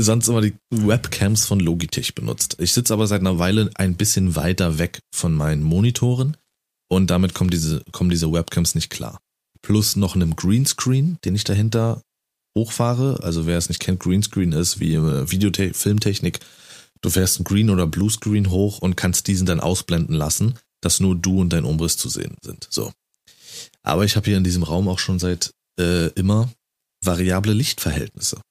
sonst immer die Webcams von Logitech benutzt. Ich sitze aber seit einer Weile ein bisschen weiter weg von meinen Monitoren und damit kommen diese, kommen diese Webcams nicht klar. Plus noch einem Greenscreen, den ich dahinter hochfahre. Also wer es nicht kennt, Greenscreen ist wie äh, Videofilmtechnik. Du fährst einen Green- oder Bluescreen hoch und kannst diesen dann ausblenden lassen, dass nur du und dein Umriss zu sehen sind. So. Aber ich habe hier in diesem Raum auch schon seit äh, immer variable Lichtverhältnisse.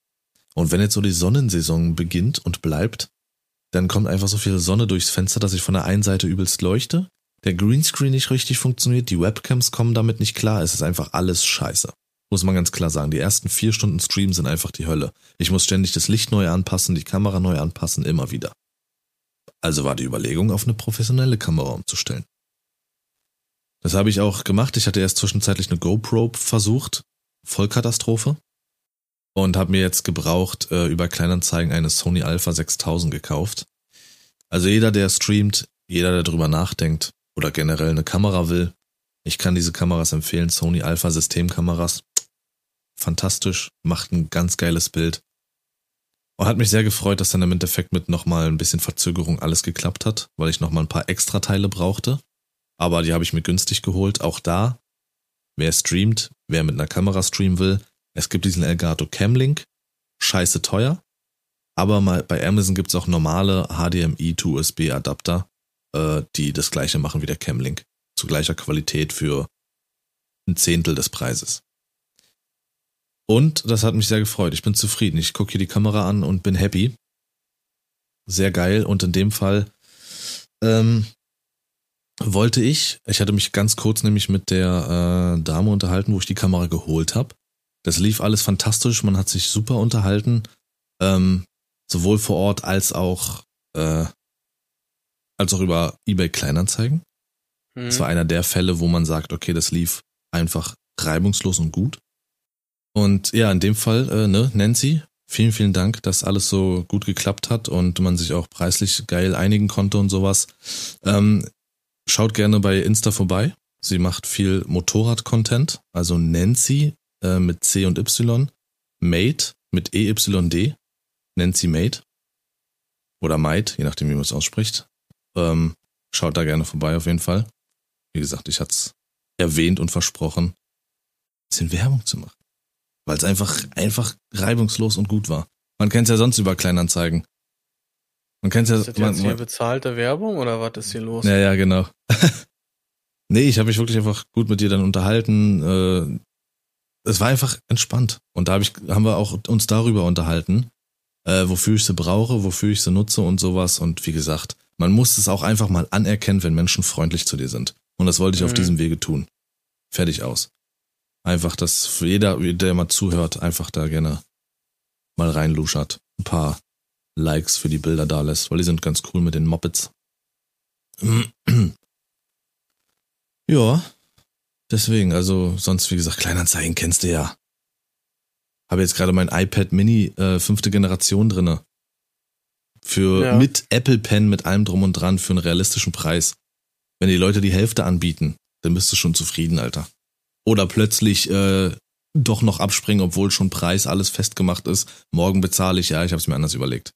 Und wenn jetzt so die Sonnensaison beginnt und bleibt, dann kommt einfach so viel Sonne durchs Fenster, dass ich von der einen Seite übelst leuchte, der Greenscreen nicht richtig funktioniert, die Webcams kommen damit nicht klar, es ist einfach alles scheiße. Muss man ganz klar sagen. Die ersten vier Stunden Stream sind einfach die Hölle. Ich muss ständig das Licht neu anpassen, die Kamera neu anpassen, immer wieder. Also war die Überlegung, auf eine professionelle Kamera umzustellen. Das habe ich auch gemacht. Ich hatte erst zwischenzeitlich eine GoPro versucht. Vollkatastrophe und habe mir jetzt gebraucht äh, über Kleinanzeigen eine Sony Alpha 6000 gekauft. Also jeder, der streamt, jeder, der drüber nachdenkt oder generell eine Kamera will, ich kann diese Kameras empfehlen. Sony Alpha Systemkameras. Fantastisch, macht ein ganz geiles Bild. Und hat mich sehr gefreut, dass dann im Endeffekt mit nochmal ein bisschen Verzögerung alles geklappt hat, weil ich nochmal ein paar extra Teile brauchte. Aber die habe ich mir günstig geholt. Auch da, wer streamt, wer mit einer Kamera streamen will, es gibt diesen Elgato Camlink, scheiße teuer, aber mal bei Amazon gibt's auch normale HDMI to USB Adapter, äh, die das gleiche machen wie der Camlink, zu gleicher Qualität für ein Zehntel des Preises. Und das hat mich sehr gefreut. Ich bin zufrieden. Ich gucke hier die Kamera an und bin happy. Sehr geil. Und in dem Fall ähm, wollte ich, ich hatte mich ganz kurz nämlich mit der äh, Dame unterhalten, wo ich die Kamera geholt habe. Das lief alles fantastisch, man hat sich super unterhalten, ähm, sowohl vor Ort als auch äh, als auch über eBay Kleinanzeigen. Mhm. Das war einer der Fälle, wo man sagt, okay, das lief einfach reibungslos und gut. Und ja, in dem Fall, äh, ne, Nancy, vielen, vielen Dank, dass alles so gut geklappt hat und man sich auch preislich geil einigen konnte und sowas. Ähm, schaut gerne bei Insta vorbei. Sie macht viel Motorrad-Content, also Nancy äh, mit C und Y, Mate mit EYD, Nancy Mate oder Mate, je nachdem, wie man es ausspricht. Ähm, schaut da gerne vorbei auf jeden Fall. Wie gesagt, ich hatte es erwähnt und versprochen, ein bisschen Werbung zu machen. Weil es einfach, einfach reibungslos und gut war. Man kennt es ja sonst über Kleinanzeigen. Man kennt ja. Ist das man, jetzt hier bezahlte Werbung oder was ist hier los? Ja, ja, genau. *laughs* nee, ich habe mich wirklich einfach gut mit dir dann unterhalten. Äh, es war einfach entspannt. Und da hab ich, haben wir auch uns darüber unterhalten, äh, wofür ich sie brauche, wofür ich sie nutze und sowas. Und wie gesagt, man muss es auch einfach mal anerkennen, wenn Menschen freundlich zu dir sind. Und das wollte ich mhm. auf diesem Wege tun. Fertig aus. Einfach, dass für jeder, der mal zuhört, einfach da gerne mal reinluschert. Ein paar Likes für die Bilder da lässt, weil die sind ganz cool mit den Mopeds. *clears throat* ja, Deswegen, also sonst, wie gesagt, Kleinanzeigen kennst du ja. Habe jetzt gerade mein iPad Mini äh, fünfte Generation drinne. Für Ja. mit Apple Pen, mit allem drum und dran, für einen realistischen Preis. Wenn die Leute die Hälfte anbieten, dann bist du schon zufrieden, Alter. Oder plötzlich äh, doch noch abspringen, obwohl schon Preis alles festgemacht ist. Morgen bezahle ich, ja, ich habe es mir anders überlegt.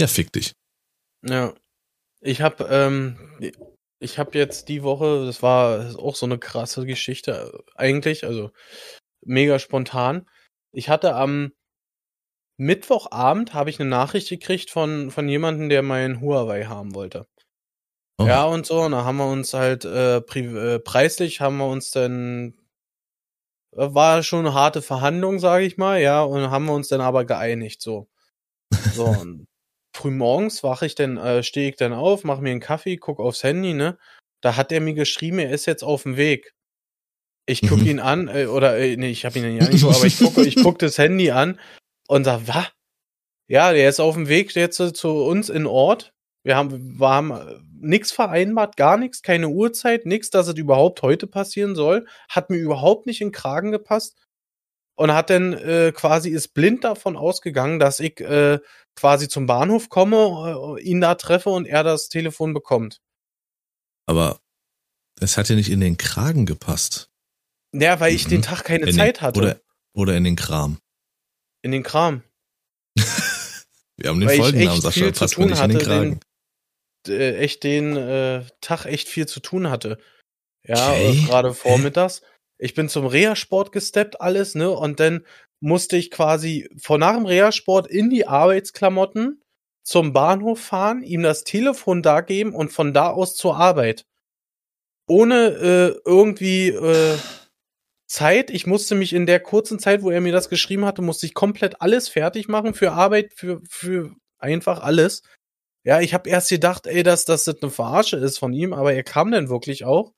Ja, fick dich. Ja. Ich habe ähm, ich habe jetzt die Woche, das war auch so eine krasse Geschichte äh, eigentlich, also mega spontan. Ich hatte am Mittwochabend habe ich eine Nachricht gekriegt von von jemandem, der mein Huawei haben wollte. Oh. Ja, und so, und da haben wir uns halt äh, äh, preislich haben wir uns dann äh, war schon eine harte Verhandlung, sage ich mal, ja, und haben wir uns dann aber geeinigt so. *laughs* So, und früh morgens wache ich dann, äh, stehe ich dann auf, mache mir einen Kaffee, guck aufs Handy, ne? Da hat er mir geschrieben, er ist jetzt auf dem Weg. Ich guck Mhm. ihn an, äh, oder äh, nee, ich habe ihn ja nicht *laughs* so, aber ich guck, ich guck das Handy an und sag, was? Ja, der ist auf dem Weg jetzt zu uns in Ort. Wir haben, wir haben äh, nix vereinbart, gar nichts, keine Uhrzeit, nix, dass es überhaupt heute passieren soll. Hat mir überhaupt nicht in den Kragen gepasst. Und hat dann äh, quasi ist blind davon ausgegangen, dass ich äh, quasi zum Bahnhof komme, äh, ihn da treffe und er das Telefon bekommt. Aber es hat ja nicht in den Kragen gepasst. Ja, weil ich Mhm. den Tag keine In Zeit den, hatte. Oder, oder in den Kram. In den Kram. *laughs* Wir haben den Weil ich Folgennamen, Sascha, viel zu passt mir tun nicht in den hatte, den- Äh, echt den äh, Tag echt viel zu tun hatte. Ja, Okay. äh, gerade vormittags. Ich bin zum Reha-Sport gesteppt, alles, ne? Und dann musste ich quasi vor nach dem Reha-Sport in die Arbeitsklamotten zum Bahnhof fahren, ihm das Telefon da geben und von da aus zur Arbeit. Ohne äh, irgendwie äh, Zeit. Ich musste mich in der kurzen Zeit, wo er mir das geschrieben hatte, musste ich komplett alles fertig machen für Arbeit, für, für einfach alles. Ja, ich habe erst gedacht, ey, dass, dass das eine Verarsche ist von ihm, aber er kam dann wirklich auch.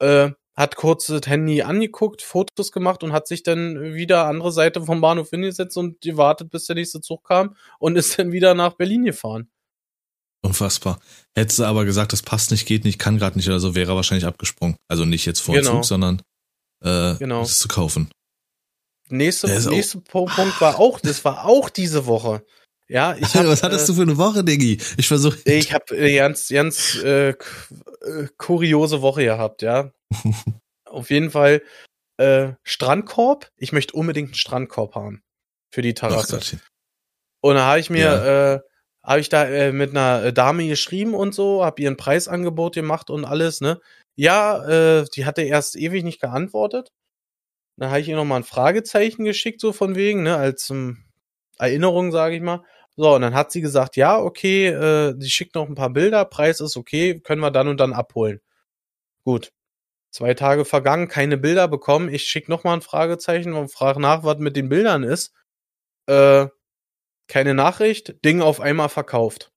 Äh, hat kurz das Handy angeguckt, Fotos gemacht und hat sich dann wieder andere Seite vom Bahnhof hingesetzt und gewartet, bis der nächste Zug kam und ist dann wieder nach Berlin gefahren. Unfassbar. Hättest du aber gesagt, das passt nicht, geht nicht, kann gerade nicht oder so, wäre er wahrscheinlich abgesprungen. Also nicht jetzt vor dem Genau. Zug, sondern äh, Genau. es zu kaufen. Nächste, nächste Punkt war auch, das war auch diese Woche. Ja, *laughs* ich hab, Was hattest äh, du für eine Woche, Diggi? Ich versuche. Ich habe äh, ganz, ganz äh, äh, kuriose Woche gehabt, ja. *laughs* Auf jeden Fall äh, Strandkorb. Ich möchte unbedingt einen Strandkorb haben für die Ach Terrasse. Gottchen. Und da habe ich mir, äh, habe ich da äh, mit einer Dame geschrieben und so, habe ihr ein Preisangebot gemacht und alles, ne? Ja, äh, die hatte erst ewig nicht geantwortet. Dann habe ich ihr nochmal ein Fragezeichen geschickt, so von wegen, ne, als ähm, Erinnerung, sage ich mal. So, und dann hat sie gesagt, ja, okay, äh, sie schickt noch ein paar Bilder, Preis ist okay, können wir dann und dann abholen. Gut. Zwei Tage vergangen, keine Bilder bekommen. Ich schick noch mal ein Fragezeichen und frage nach, was mit den Bildern ist. Äh, keine Nachricht, Ding auf einmal verkauft.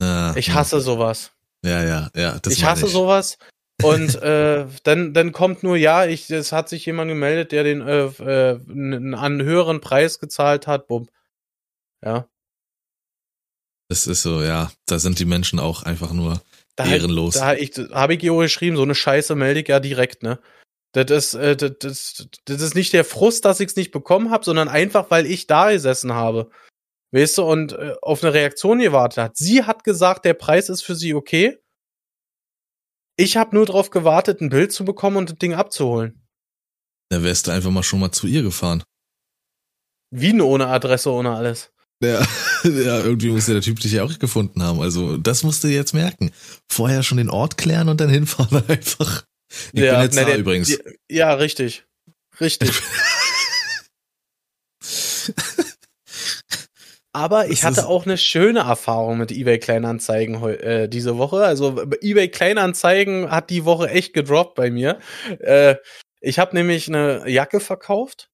Ah, Ich hasse sowas. Ja, ja, ja. Das ich hasse sowas. Und *laughs* äh, dann, dann kommt nur, ja, ich, es hat sich jemand gemeldet, der den äh, äh, einen, höheren Preis gezahlt hat. Bumm. Ja. Das ist so, ja. Da sind die Menschen auch einfach nur Da, ehrenlos. Da ich, habe ich auch geschrieben, so eine Scheiße melde ich ja direkt, ne? Das ist, äh, das, das, das ist nicht der Frust, dass ich es nicht bekommen habe, sondern einfach, weil ich da gesessen habe. Weißt du, und äh, auf eine Reaktion gewartet hat. Sie hat gesagt, der Preis ist für sie okay. Ich habe nur darauf gewartet, ein Bild zu bekommen und das Ding abzuholen. Da wärst du einfach mal schon mal zu ihr gefahren. Wien ohne Adresse, ohne alles. Ja, *laughs* ja, irgendwie muss ja der Typ dich ja auch gefunden haben. Also, das musst du jetzt merken. Vorher schon den Ort klären und dann hinfahren *laughs* einfach. Ich bin jetzt da der- übrigens. Ja, richtig. Richtig. *laughs* Aber ich hatte auch eine schöne Erfahrung mit eBay Kleinanzeigen äh, diese Woche. Also eBay Kleinanzeigen hat die Woche echt gedroppt bei mir. Äh, ich habe nämlich eine Jacke verkauft,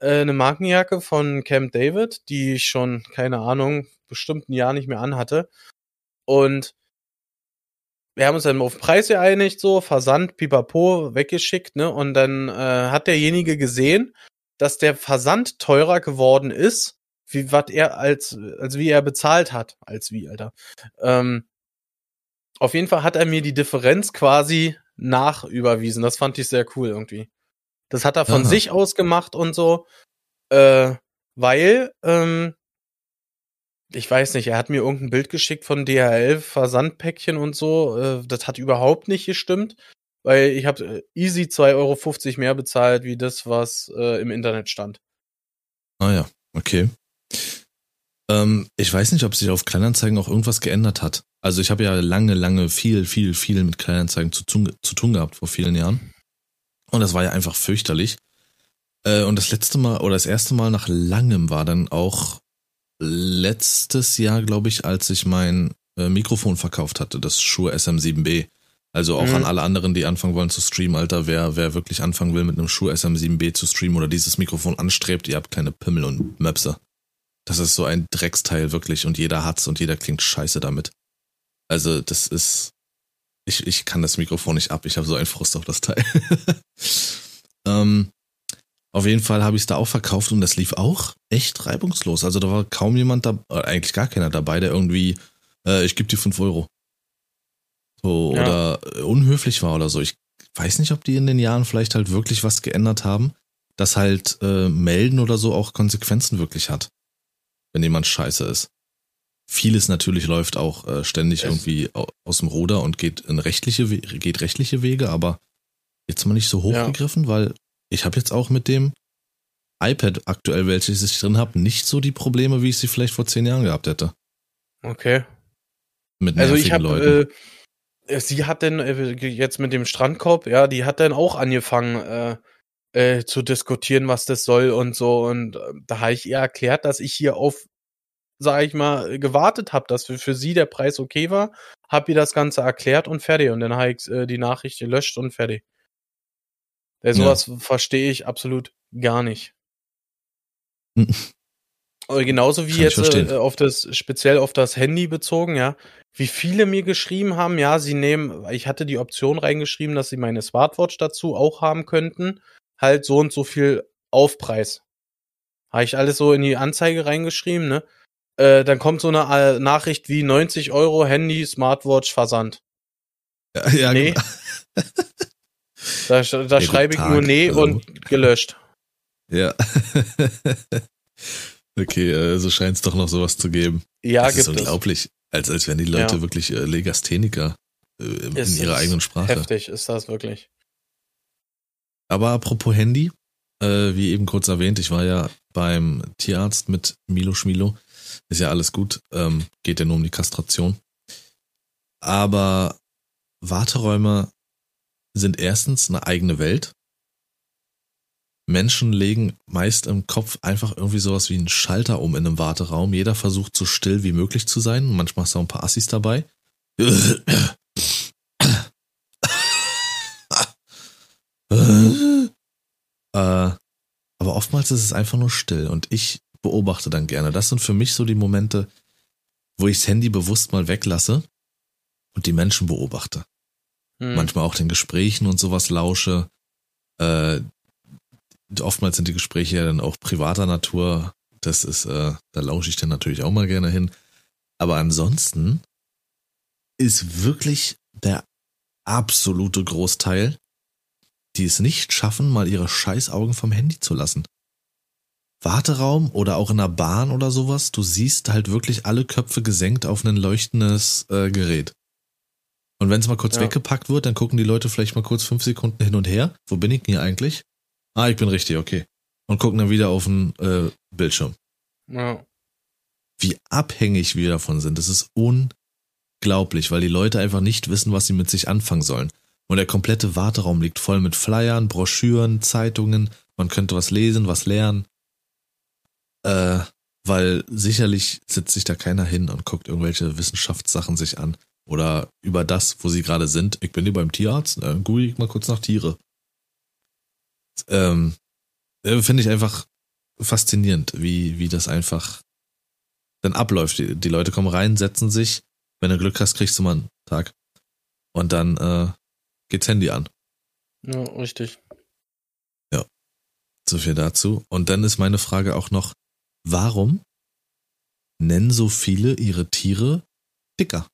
äh, eine Markenjacke von Camp David, die ich schon keine Ahnung bestimmt ein Jahr nicht mehr anhatte. Und wir haben uns dann auf den Preis geeinigt, so Versand, Pipapo weggeschickt, ne? Und dann äh, hat derjenige gesehen, dass der Versand teurer geworden ist, wie was er als als wie er bezahlt hat, als wie Alter. Ähm, auf jeden Fall hat er mir die Differenz quasi nachüberwiesen. Das fand ich sehr cool irgendwie. Das hat er von Aha. sich aus gemacht und so, äh, weil ähm, ich weiß nicht, er hat mir irgendein Bild geschickt von DHL, Versandpäckchen und so. Äh, das hat überhaupt nicht gestimmt, weil ich habe äh, easy 2,50 Euro mehr bezahlt, wie das, was äh, im Internet stand. Ah ja, okay. Ähm, ich weiß nicht, ob sich auf Kleinanzeigen auch irgendwas geändert hat. Also ich habe ja lange, lange viel, viel, viel mit Kleinanzeigen zu tun, zu tun gehabt vor vielen Jahren. Und das war ja einfach fürchterlich. Äh, und das letzte Mal oder das erste Mal nach langem war dann auch letztes Jahr, glaube ich, als ich mein äh, Mikrofon verkauft hatte, das Shure SM7B. Also auch mhm. an alle anderen, die anfangen wollen zu streamen, Alter, wer, wer wirklich anfangen will mit einem Shure SM7B zu streamen oder dieses Mikrofon anstrebt, ihr habt keine Pimmel und Möpse. Das ist so ein Drecksteil wirklich und jeder hat's und jeder klingt scheiße damit. Also das ist, ich, ich kann das Mikrofon nicht ab, ich habe so einen Frust auf das Teil. *laughs* ähm, auf jeden Fall habe ich es da auch verkauft und das lief auch echt reibungslos. Also da war kaum jemand da, äh, eigentlich gar keiner dabei, der irgendwie, äh, ich gebe dir fünf Euro. So, ja. oder äh, unhöflich war oder so. Ich weiß nicht, ob die in den Jahren vielleicht halt wirklich was geändert haben, dass halt äh, melden oder so auch Konsequenzen wirklich hat wenn jemand scheiße ist. Vieles natürlich läuft auch äh, ständig es irgendwie aus dem Ruder und geht in rechtliche geht rechtliche Wege, aber jetzt mal nicht so hochgegriffen, ja. weil ich habe jetzt auch mit dem iPad aktuell, welches ich drin habe, nicht so die Probleme, wie ich sie vielleicht vor zehn Jahren gehabt hätte. Okay. Mit also ich habe, äh, sie hat denn äh, jetzt mit dem Strandkorb, ja, die hat dann auch angefangen, äh, äh, zu diskutieren, was das soll und so. Und äh, da habe ich ihr erklärt, dass ich hier auf, sag ich mal, gewartet habe, dass für, für sie der Preis okay war. Hab ihr das Ganze erklärt und fertig. Und dann habe ich äh, die Nachricht gelöscht und fertig. Ja, sowas ja. verstehe ich absolut gar nicht. Genauso wie jetzt äh, auf das, speziell auf das Handy bezogen, ja. Wie viele mir geschrieben haben, ja, sie nehmen, ich hatte die Option reingeschrieben, dass sie meine Smartwatch dazu auch haben könnten halt so und so viel Aufpreis. Habe ich alles so in die Anzeige reingeschrieben, ne? Äh, dann kommt so eine äh, Nachricht wie 90 Euro Handy, Smartwatch, Versand. Ja, *laughs* ja nee. Genau. Da, da schreibe ich Tag, nur nee also. und gelöscht. Ja. *laughs* okay, äh, so scheint es doch noch sowas zu geben. Ja, das gibt ist unglaublich. Als, als wären die Leute ja. wirklich äh, Legastheniker äh, in ist, ihrer eigenen Sprache. Heftig ist das wirklich. Aber apropos Handy, äh, wie eben kurz erwähnt, ich war ja beim Tierarzt mit Milo Schmilo. Ist ja alles gut, ähm, geht ja nur um die Kastration. Aber Warteräume sind erstens eine eigene Welt. Menschen legen meist im Kopf einfach irgendwie sowas wie einen Schalter um in einem Warteraum. Jeder versucht so still wie möglich zu sein. Manchmal ist auch ein paar Assis dabei. *clears throat* äh, aber oftmals ist es einfach nur still und ich beobachte dann gerne. Das sind für mich so die Momente, wo ich das Handy bewusst mal weglasse und die Menschen beobachte. Hm. Manchmal auch den Gesprächen und sowas lausche. Äh, oftmals sind die Gespräche ja dann auch privater Natur. Das ist, äh, da lausche ich dann natürlich auch mal gerne hin. Aber ansonsten ist wirklich der absolute Großteil die es nicht schaffen, mal ihre Scheißaugen vom Handy zu lassen. Warteraum oder auch in der Bahn oder sowas, du siehst halt wirklich alle Köpfe gesenkt auf ein leuchtendes äh, Gerät. Und wenn es mal kurz ja. weggepackt wird, dann gucken die Leute vielleicht mal kurz fünf Sekunden hin und her. Wo bin ich denn hier eigentlich? Ah, ich bin richtig, okay. Und gucken dann wieder auf den äh, Bildschirm. Ja. Wie abhängig wir davon sind, das ist unglaublich, weil die Leute einfach nicht wissen, was sie mit sich anfangen sollen. Und der komplette Warteraum liegt voll mit Flyern, Broschüren, Zeitungen. Man könnte was lesen, was lernen. Äh, weil sicherlich sitzt sich da keiner hin und guckt irgendwelche Wissenschaftssachen sich an. Oder über das, wo sie gerade sind. Ich bin hier beim Tierarzt, äh, google ich mal kurz nach Tiere. Ähm, äh, Finde ich einfach faszinierend, wie, wie das einfach dann abläuft. Die, die Leute kommen rein, setzen sich. Wenn du Glück hast, kriegst du mal einen Tag. Und dann äh, geht's Handy an. Ja, richtig. Ja. So viel dazu. Und dann ist meine Frage auch noch, warum nennen so viele ihre Tiere dicker?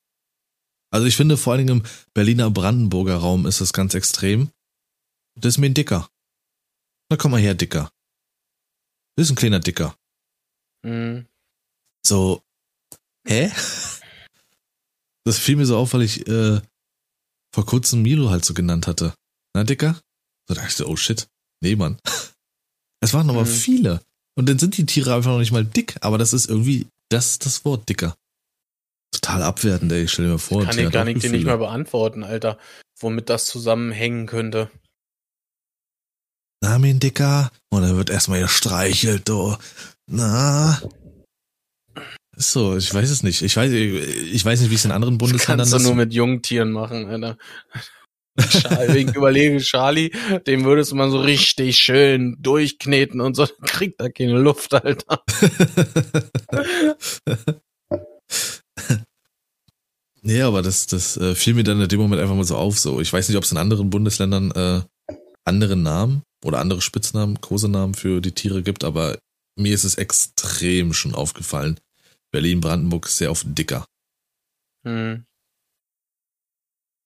Also ich finde vor allen Dingen im Berliner Brandenburger Raum ist das ganz extrem. Das ist mir ein Dicker. Na komm mal her, Dicker. Das ist ein kleiner Dicker. Mhm. So, hä? Das fiel mir so auf, weil ich äh, vor kurzem Milo halt so genannt hatte. Na, Dicker? Da dachte ich so, oh shit. Nee, Mann. *laughs* Es waren aber mhm. viele. Und dann sind die Tiere einfach noch nicht mal dick, aber das ist irgendwie das, das Wort dicker. Total abwertend, ey. Ich stell dir mal vor. Kann ich gar nicht, den nicht mal beantworten, Alter. Womit das zusammenhängen könnte. Namen Dicker. Und dann wird erstmal gestreichelt, du. Na. So, ich weiß es nicht. Ich weiß, ich weiß nicht, wie es in anderen Bundesländern ist. Kannst du nur mit Jungtieren machen, Alter. Wegen überlege Charlie, dem würdest man so richtig schön durchkneten und so, kriegt da keine Luft, Alter. *laughs* nee, aber das, das äh, fiel mir dann in dem Moment einfach mal so auf. So, ich weiß nicht, ob es in anderen Bundesländern äh, andere Namen oder andere Spitznamen, Kosenamen für die Tiere gibt, aber mir ist es extrem schon aufgefallen. Berlin, Brandenburg ist sehr oft dicker. Hm.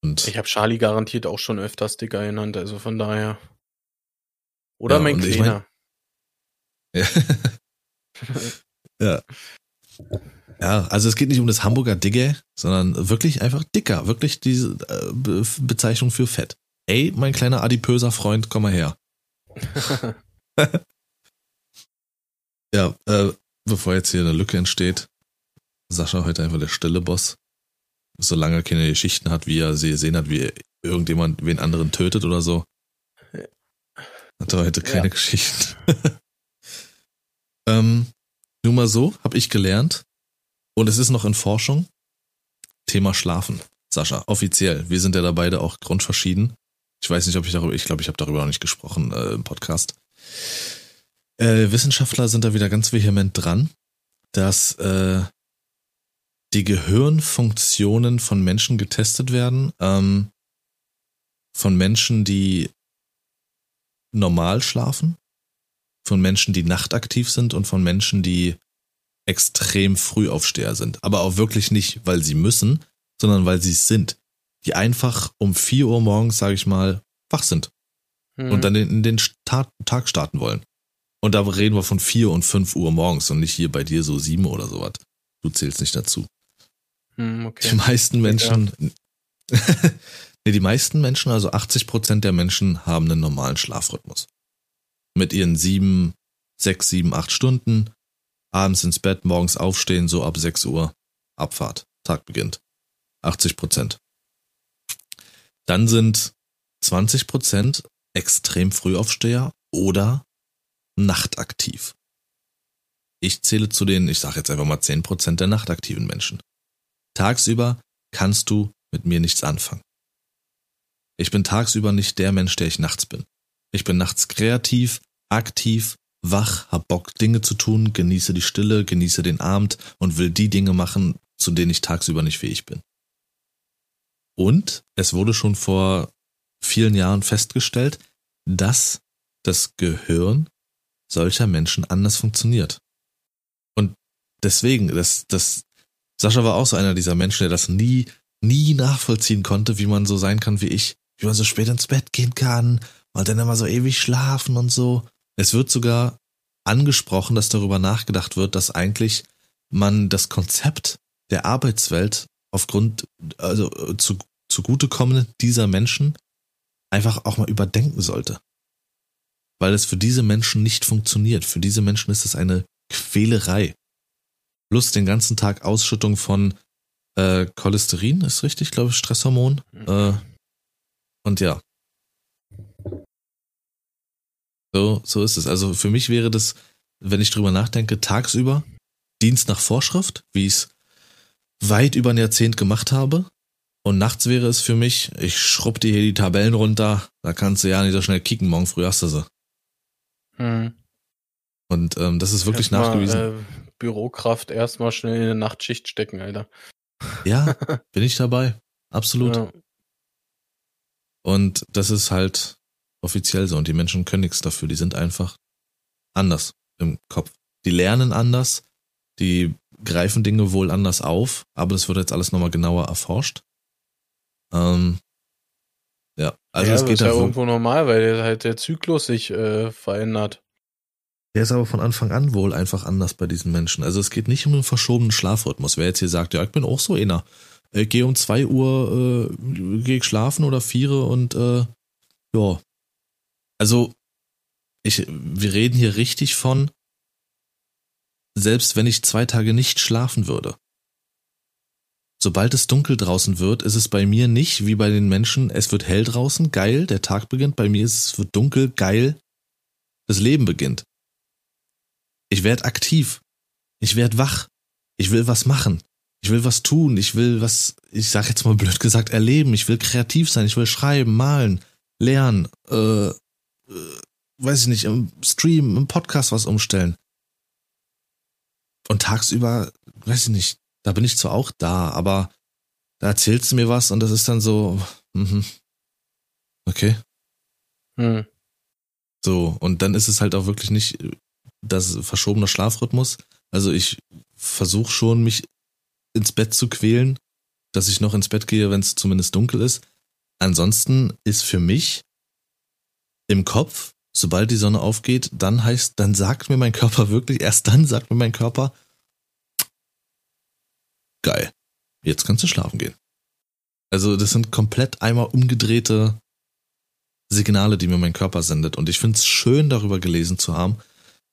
Und ich habe Charlie garantiert auch schon öfters Dicker genannt, also von daher. Oder ja, mein Kleiner. Ich mein, ja. *laughs* ja. Ja, also es geht nicht um das Hamburger Digge, sondern wirklich einfach dicker. Wirklich diese äh, Be Bezeichnung für Fett. Ey, mein kleiner adipöser Freund, komm mal her. *laughs* *laughs* ja, äh, bevor jetzt hier eine Lücke entsteht, Sascha heute einfach der stille Boss solange er keine Geschichten hat, wie er sie gesehen hat, wie irgendjemand wen anderen tötet oder so. Hat er heute keine ja. Geschichten. *laughs* ähm, nur mal so, habe ich gelernt. Und es ist noch in Forschung. Thema Schlafen. Sascha, offiziell. Wir sind ja da beide auch grundverschieden. Ich weiß nicht, ob ich darüber, ich glaube, ich habe darüber noch nicht gesprochen äh, im Podcast. Äh, Wissenschaftler sind da wieder ganz vehement dran, dass äh, die Gehirnfunktionen von Menschen getestet werden, ähm, von Menschen, die normal schlafen, von Menschen, die nachtaktiv sind und von Menschen, die extrem Frühaufsteher sind. Aber auch wirklich nicht, weil sie müssen, sondern weil sie es sind. Die einfach um 4 Uhr morgens, sage ich mal, wach sind. Mhm. Und dann in den Tag, Tag starten wollen. Und da reden wir von 4 und 5 Uhr morgens und nicht hier bei dir so 7 oder sowas. Du zählst nicht dazu. Hm, okay. Die meisten Menschen, ja. *laughs* nee, die meisten Menschen, also 80 Prozent der Menschen haben einen normalen Schlafrhythmus. Mit ihren sieben, sechs, sieben, acht Stunden, abends ins Bett, morgens aufstehen, so ab 6 Uhr, Abfahrt, Tag beginnt. 80 Prozent. Dann sind 20 Prozent extrem Frühaufsteher oder nachtaktiv. Ich zähle zu den, ich sage jetzt einfach mal 10 Prozent der nachtaktiven Menschen. Tagsüber kannst du mit mir nichts anfangen. Ich bin tagsüber nicht der Mensch, der ich nachts bin. Ich bin nachts kreativ, aktiv, wach, hab Bock, Dinge zu tun, genieße die Stille, genieße den Abend und will die Dinge machen, zu denen ich tagsüber nicht fähig bin. Und es wurde schon vor vielen Jahren festgestellt, dass das Gehirn solcher Menschen anders funktioniert. Und deswegen, das, das Sascha war auch so einer dieser Menschen, der das nie, nie nachvollziehen konnte, wie man so sein kann wie ich, wie man so spät ins Bett gehen kann und dann immer so ewig schlafen und so. Es wird sogar angesprochen, dass darüber nachgedacht wird, dass eigentlich man das Konzept der Arbeitswelt aufgrund, also zu, zugutekommen dieser Menschen einfach auch mal überdenken sollte. Weil es für diese Menschen nicht funktioniert. Für diese Menschen ist es eine Quälerei plus den ganzen Tag Ausschüttung von äh, Cholesterin, ist richtig, glaube ich, Stresshormon. Mhm. Äh, und ja. So, so ist es. Also für mich wäre das, wenn ich drüber nachdenke, tagsüber Dienst nach Vorschrift, wie ich es weit über ein Jahrzehnt gemacht habe. Und nachts wäre es für mich, ich schrubb dir hier die Tabellen runter, da kannst du ja nicht so schnell kicken, morgen früh hast du sie. Mhm. Und ähm, das ist wirklich Erstmal, nachgewiesen. Äh, Bürokraft erstmal schnell in eine Nachtschicht stecken, Alter. Ja, *laughs* bin ich dabei. Absolut. Ja. Und das ist halt offiziell so. Und die Menschen können nichts dafür. Die sind einfach anders im Kopf. Die lernen anders, die greifen Dinge wohl anders auf, aber das wird jetzt alles nochmal genauer erforscht. Ähm, ja, also ja, es geht das ist ja irgendwo normal, weil halt der Zyklus sich äh, verändert. Der ist aber von Anfang an wohl einfach anders bei diesen Menschen. Also es geht nicht um einen verschobenen Schlafrhythmus. Wer jetzt hier sagt, ja, ich bin auch so einer. Ich gehe um zwei Uhr, äh, gehe ich schlafen oder viere und äh, ja. Also, ich, wir reden hier richtig von, selbst wenn ich zwei Tage nicht schlafen würde. Sobald es dunkel draußen wird, ist es bei mir nicht wie bei den Menschen, es wird hell draußen, geil, der Tag beginnt. Bei mir ist es wird dunkel, geil, das Leben beginnt. Ich werde aktiv. Ich werde wach. Ich will was machen. Ich will was tun. Ich will was, ich sag jetzt mal blöd gesagt, erleben. Ich will kreativ sein. Ich will schreiben, malen, lernen, äh, äh, weiß ich nicht, im Stream, im Podcast was umstellen. Und tagsüber, weiß ich nicht, da bin ich zwar auch da, aber da erzählst du mir was und das ist dann so, mhm. okay. Hm. So, und dann ist es halt auch wirklich nicht das verschobene Schlafrhythmus. Also ich versuche schon, mich ins Bett zu quälen, dass ich noch ins Bett gehe, wenn es zumindest dunkel ist. Ansonsten ist für mich im Kopf, sobald die Sonne aufgeht, dann heißt, dann sagt mir mein Körper *laughs* wirklich, erst dann sagt mir mein Körper, geil, jetzt kannst du schlafen gehen. Also das sind komplett einmal umgedrehte Signale, die mir mein Körper sendet. Und ich finde es schön, darüber gelesen zu haben,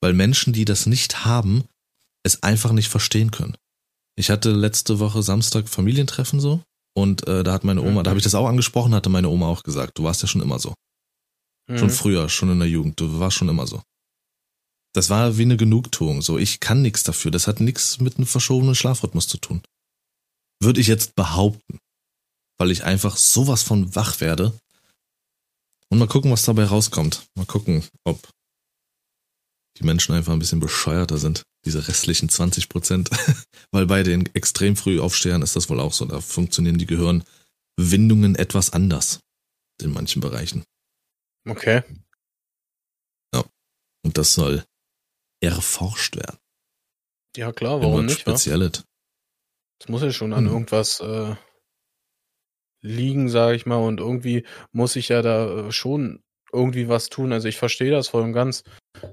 weil Menschen, die das nicht haben, es einfach nicht verstehen können. Ich hatte letzte Woche Samstag Familientreffen so und äh, da hat meine Oma, mhm. da habe ich das auch angesprochen, hatte meine Oma auch gesagt, du warst ja schon immer so. Mhm. Schon früher, schon in der Jugend, du warst schon immer so. Das war wie eine Genugtuung, so ich kann nichts dafür, das hat nichts mit einem verschobenen Schlafrhythmus zu tun. Würde ich jetzt behaupten, weil ich einfach sowas von wach werde. Und mal gucken, was dabei rauskommt. Mal gucken, ob die Menschen einfach ein bisschen bescheuerter sind, diese restlichen 20 Prozent. *laughs* Weil bei den extrem früh Aufstehern ist das wohl auch so. Da funktionieren die Gehirnwindungen etwas anders in manchen Bereichen. Okay. Ja. Und das soll erforscht werden. Ja, klar, warum nicht? Spezielles. Das muss ja schon an hm. irgendwas äh, liegen, sage ich mal. Und irgendwie muss ich ja da äh, schon irgendwie was tun. Also ich verstehe das voll und ganz,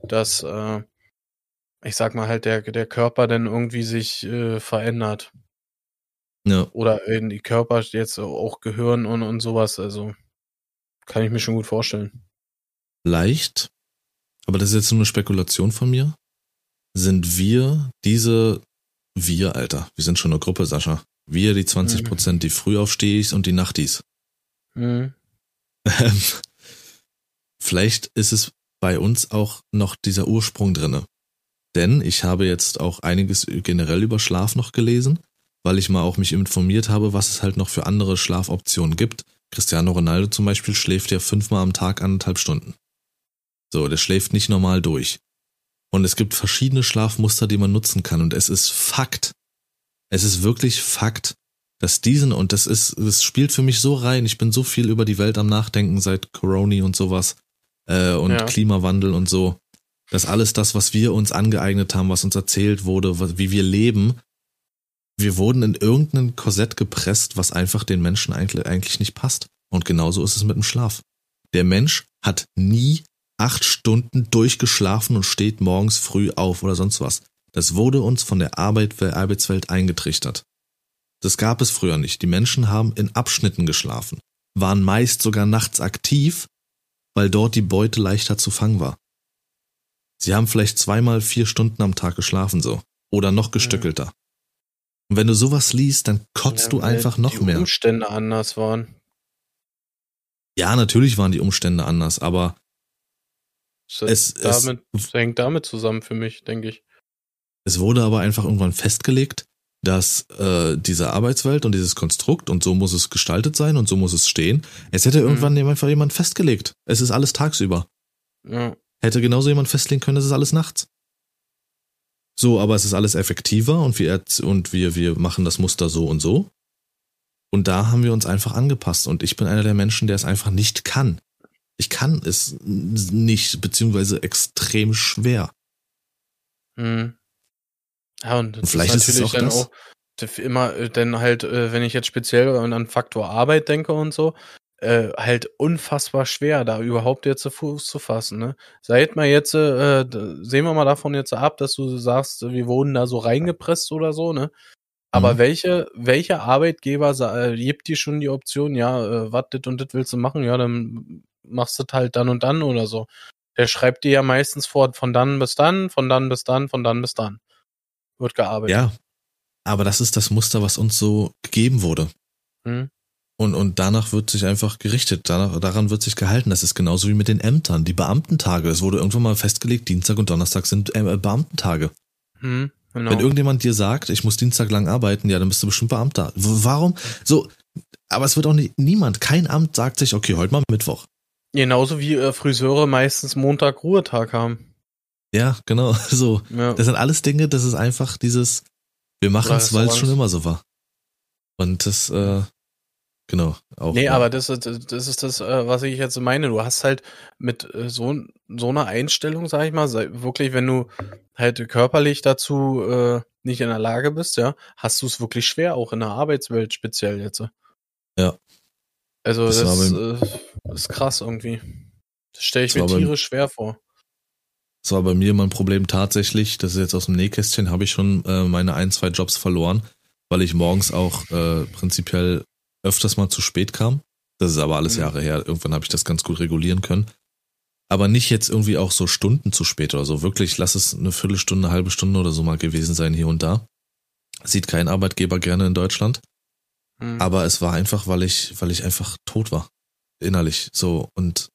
dass äh, ich sag mal halt der der Körper dann irgendwie sich äh, verändert. Ja. Oder in die Körper jetzt auch Gehirn und und sowas. Also kann ich mir schon gut vorstellen. Leicht, aber das ist jetzt nur eine Spekulation von mir. Sind wir diese wir, Alter, wir sind schon eine Gruppe, Sascha. Wir, die 20 mhm. Prozent, mhm. die früh aufstehst und die Nachtis. Mhm. Vielleicht ist es bei uns auch noch dieser Ursprung drinne. Denn ich habe jetzt auch einiges generell über Schlaf noch gelesen, weil ich mal auch mich informiert habe, was es halt noch für andere Schlafoptionen gibt. Cristiano Ronaldo zum Beispiel schläft ja fünfmal am Tag anderthalb Stunden. So, der schläft nicht normal durch. Und es gibt verschiedene Schlafmuster, die man nutzen kann. Und es ist Fakt. Es ist wirklich Fakt, dass diesen, und das ist, das spielt für mich so rein. Ich bin so viel über die Welt am Nachdenken seit Corona und sowas äh, und ja. Klimawandel und so, dass alles das, was wir uns angeeignet haben, was uns erzählt wurde, was, wie wir leben, wir wurden in irgendein Korsett gepresst, was einfach den Menschen eigentlich, eigentlich nicht passt. Und genauso ist es mit dem Schlaf. Der Mensch hat nie acht Stunden durchgeschlafen und steht morgens früh auf oder sonst was. Das wurde uns von der Arbeit, der Arbeitswelt eingetrichtert. Das gab es früher nicht. Die Menschen haben in Abschnitten geschlafen, waren meist sogar nachts aktiv weil dort die Beute leichter zu fangen war. Sie haben vielleicht zweimal vier Stunden am Tag geschlafen so. Oder noch gestückelter. Und wenn du sowas liest, dann kotzt ja, du einfach noch die mehr. Die Umstände anders waren. Ja, natürlich waren die Umstände anders, aber es, damit, es hängt damit zusammen für mich, denke ich. Es wurde aber einfach irgendwann festgelegt, dass äh, diese Arbeitswelt und dieses Konstrukt und so muss es gestaltet sein und so muss es stehen. Es hätte mhm. irgendwann einfach jemand festgelegt. Es ist alles tagsüber. Ja. Hätte genauso jemand festlegen können, es ist alles nachts. So, aber es ist alles effektiver und wir, und wir, wir machen das Muster so und so. Und da haben wir uns einfach angepasst. Und ich bin einer der Menschen, der es einfach nicht kann. Ich kann es nicht, beziehungsweise extrem schwer. Mhm. Ja, und, und vielleicht ist natürlich ist dann das. auch immer, äh, denn halt, äh, wenn ich jetzt speziell an Faktor Arbeit denke und so, äh, halt unfassbar schwer, da überhaupt jetzt zu Fuß zu fassen. Ne? Seit mal jetzt, äh, sehen wir mal davon jetzt ab, dass du sagst, wir wurden da so reingepresst oder so, ne? Aber mhm. welche, welche Arbeitgeber äh, gibt dir schon die Option, ja, äh, was dit und dit willst du machen, ja, dann machst du halt dann und dann oder so. Der schreibt dir ja meistens vor, von dann bis dann, von dann bis dann, von dann bis dann. Wird gearbeitet. Ja. Aber das ist das Muster, was uns so gegeben wurde. Hm. Und, und danach wird sich einfach gerichtet, danach, daran wird sich gehalten. Das ist genauso wie mit den Ämtern, die Beamtentage. Es wurde irgendwann mal festgelegt, Dienstag und Donnerstag sind äh, Beamtentage. Hm. Genau. Wenn irgendjemand dir sagt, ich muss Dienstag lang arbeiten, ja, dann bist du bestimmt Beamter. Warum? So, aber es wird auch nicht, niemand, kein Amt sagt sich, okay, heute mal Mittwoch. Genauso wie äh, Friseure meistens Montag Ruhetag haben. Ja, genau. *laughs* So. Ja. Das sind alles Dinge, das ist einfach dieses, wir machen es, weil es schon immer so war. Und das, äh, Genau. Auch, nee, ja. aber das, ist, das ist das, äh, was ich jetzt meine. Du hast halt mit äh, so, so einer Einstellung, sag ich mal, wirklich, wenn du halt körperlich dazu äh, nicht in der Lage bist, ja, hast du es wirklich schwer, auch in der Arbeitswelt speziell jetzt. Ja. Also das, das, äh, ist krass irgendwie. Das stelle ich das mir tierisch schwer vor. Das war bei mir mein Problem tatsächlich, das ist jetzt aus dem Nähkästchen, habe ich schon äh, meine ein, zwei Jobs verloren, weil ich morgens auch äh, prinzipiell öfters mal zu spät kam. Das ist aber alles mhm. Jahre her. Irgendwann habe ich das ganz gut regulieren können. Aber nicht jetzt irgendwie auch so Stunden zu spät oder so. Wirklich, lass es eine Viertelstunde, eine halbe Stunde oder so mal gewesen sein hier und da. Sieht kein Arbeitgeber gerne in Deutschland. Mhm. Aber es war einfach, weil ich, weil ich einfach tot war. Innerlich. So. Und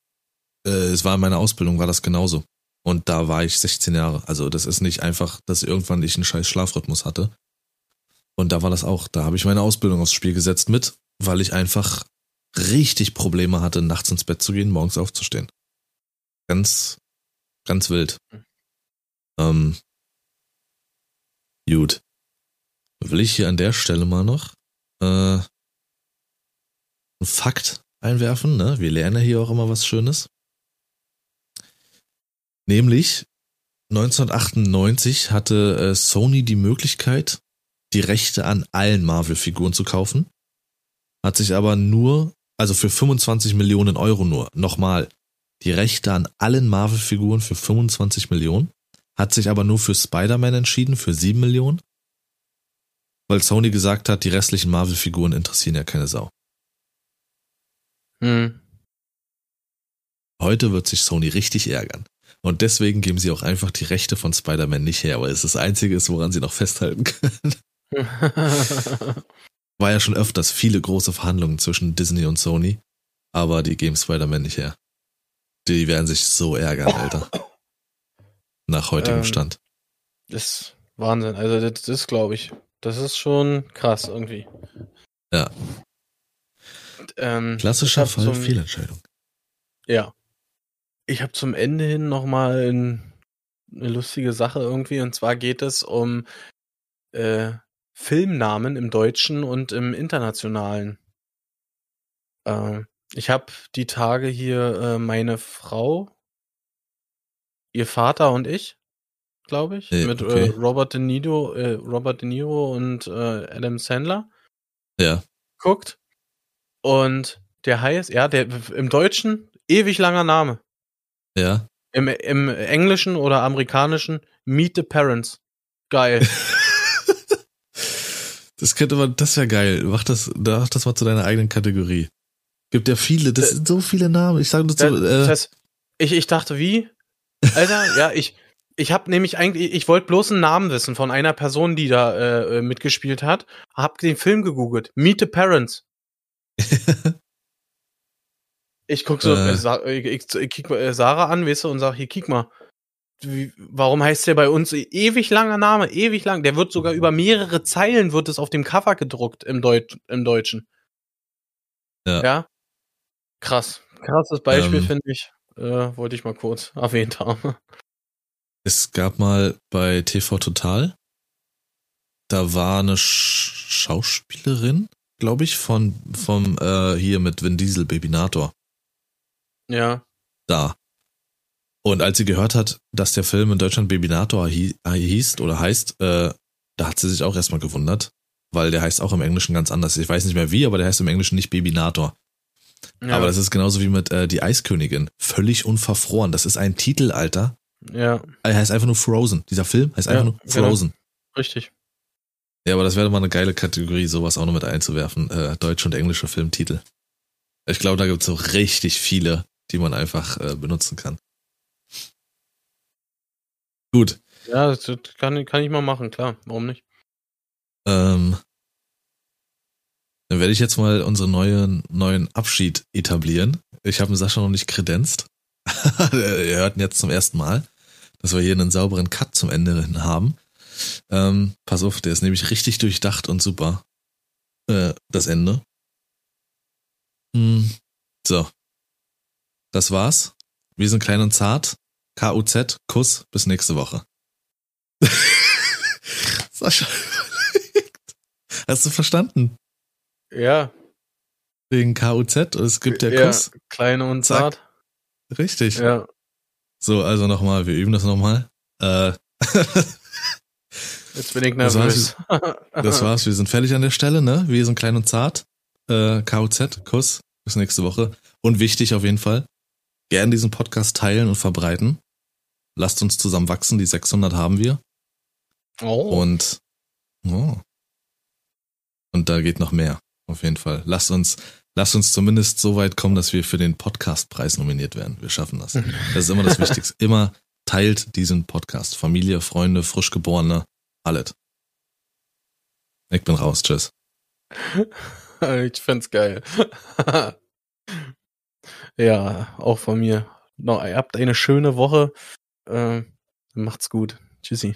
äh, es war in meiner Ausbildung, war das genauso. Und da war ich 16 Jahre. Also das ist nicht einfach, dass irgendwann ich einen scheiß Schlafrhythmus hatte. Und da war das auch. Da habe ich meine Ausbildung aufs Spiel gesetzt mit weil ich einfach richtig Probleme hatte, nachts ins Bett zu gehen, morgens aufzustehen. Ganz, ganz wild. Ähm, gut. Will ich hier an der Stelle mal noch äh, einen Fakt einwerfen, ne? Wir lernen hier auch immer was Schönes. Nämlich 1998 hatte äh, Sony die Möglichkeit, die Rechte an allen Marvel-Figuren zu kaufen hat sich aber nur, also für 25 Millionen Euro nur, nochmal, die Rechte an allen Marvel-Figuren für 25 Millionen, hat sich aber nur für Spider-Man entschieden, für 7 Millionen, weil Sony gesagt hat, die restlichen Marvel-Figuren interessieren ja keine Sau. Hm. Heute wird sich Sony richtig ärgern. Und deswegen geben sie auch einfach die Rechte von Spider-Man nicht her, weil es das Einzige ist, woran sie noch festhalten können. *laughs* War ja schon öfters viele große Verhandlungen zwischen Disney und Sony, aber die geben Spider-Man nicht her. Die werden sich so ärgern, Alter. Nach heutigem ähm, Stand. Das ist Wahnsinn. Also, das, das glaube ich. Das ist schon krass irgendwie. Ja. Ähm, Klassischer Fall Fehlentscheidung. Ja. Ich habe zum Ende hin nochmal ein, eine lustige Sache irgendwie. Und zwar geht es um äh, Filmnamen im Deutschen und im Internationalen. Äh, ich habe die Tage hier äh, meine Frau, ihr Vater und ich, glaube ich, hey, mit äh, okay. Robert De Niro, äh, Robert De Niro und äh, Adam Sandler. Ja. Guckt. Und der heißt, ja, der im Deutschen ewig langer Name. Ja. Im, im Englischen oder Amerikanischen Meet the Parents. Geil. *laughs* Das könnte man, das wäre geil. Mach das, mach das mal zu deiner eigenen Kategorie. Gibt ja viele, das sind so viele Namen. Ich sage dazu. Äh, das heißt, ich, ich dachte, wie? Alter, *laughs* ja, ich, ich habe nämlich eigentlich, ich wollte bloß einen Namen wissen von einer Person, die da äh, mitgespielt hat. Hab den Film gegoogelt. Meet the Parents. *laughs* ich guck so, äh. äh ich, ich, ich, kick äh, Sarah an, weißt du, und sag, hier, kick mal wie, warum heißt der bei uns ewig langer Name, ewig lang? Der wird sogar über mehrere Zeilen wird es auf dem Cover gedruckt im, Deut im Deutschen. Ja. ja. Krass. Krasses Beispiel, ähm, finde ich. Äh, wollte ich mal kurz *laughs* erwähnt haben. Es gab mal bei TV Total, da war eine Sch Schauspielerin, glaube ich, von vom äh, hier mit Vin Diesel Babynator. Ja. Da. Und als sie gehört hat, dass der Film in Deutschland Babynator hieß oder heißt, äh, da hat sie sich auch erstmal gewundert, weil der heißt auch im Englischen ganz anders. Ich weiß nicht mehr wie, aber der heißt im Englischen nicht Babynator. Ja. Aber das ist genauso wie mit äh, Die Eiskönigin. Völlig unverfroren. Das ist ein Titel, Alter. Ja. Er heißt einfach nur Frozen. Dieser Film heißt einfach ja, nur genau. Frozen. Genau. Richtig. Ja, aber das wäre mal eine geile Kategorie, sowas auch noch mit einzuwerfen. Äh, deutsche und englische Filmtitel. Ich glaube, da gibt es so richtig viele, die man einfach äh, benutzen kann. Gut. Ja, das kann, kann ich mal machen, klar. Warum nicht? Ähm, dann werde ich jetzt mal unseren neuen, neuen Abschied etablieren. Ich habe Sascha noch nicht kredenzt. Ihr *laughs* hört ihn jetzt zum ersten Mal, dass wir hier einen sauberen Cut zum Ende hin haben. Ähm, pass auf, der ist nämlich richtig durchdacht und super. Äh, das Ende. Hm, so. Das war's. Wir sind klein und zart. KUZ, Kuss, bis nächste Woche. *laughs* Sascha, hast du verstanden? Ja. Wegen KUZ, es gibt ja, ja Kuss. Klein und zart. Richtig. Ja. So, also nochmal, wir üben das nochmal. Äh, *laughs* Jetzt bin ich nervös. Das war's, *laughs* das war's, wir sind fertig an der Stelle, ne? Wir sind klein und zart. Äh, KUZ, Kuss, bis nächste Woche. Und wichtig auf jeden Fall, gern diesen Podcast teilen und verbreiten. Lasst uns zusammen wachsen, die 600 haben wir. Oh. Und, oh. Und da geht noch mehr, auf jeden Fall. Lasst uns, lasst uns zumindest so weit kommen, dass wir für den Podcastpreis nominiert werden. Wir schaffen das. *laughs* Das ist immer das Wichtigste. Immer teilt diesen Podcast. Familie, Freunde, Frischgeborene, alles. Ich bin raus. Tschüss. ich find's geil. *laughs* ja, auch von mir. No, ihr habt eine schöne Woche. Äh, macht's gut. Tschüssi.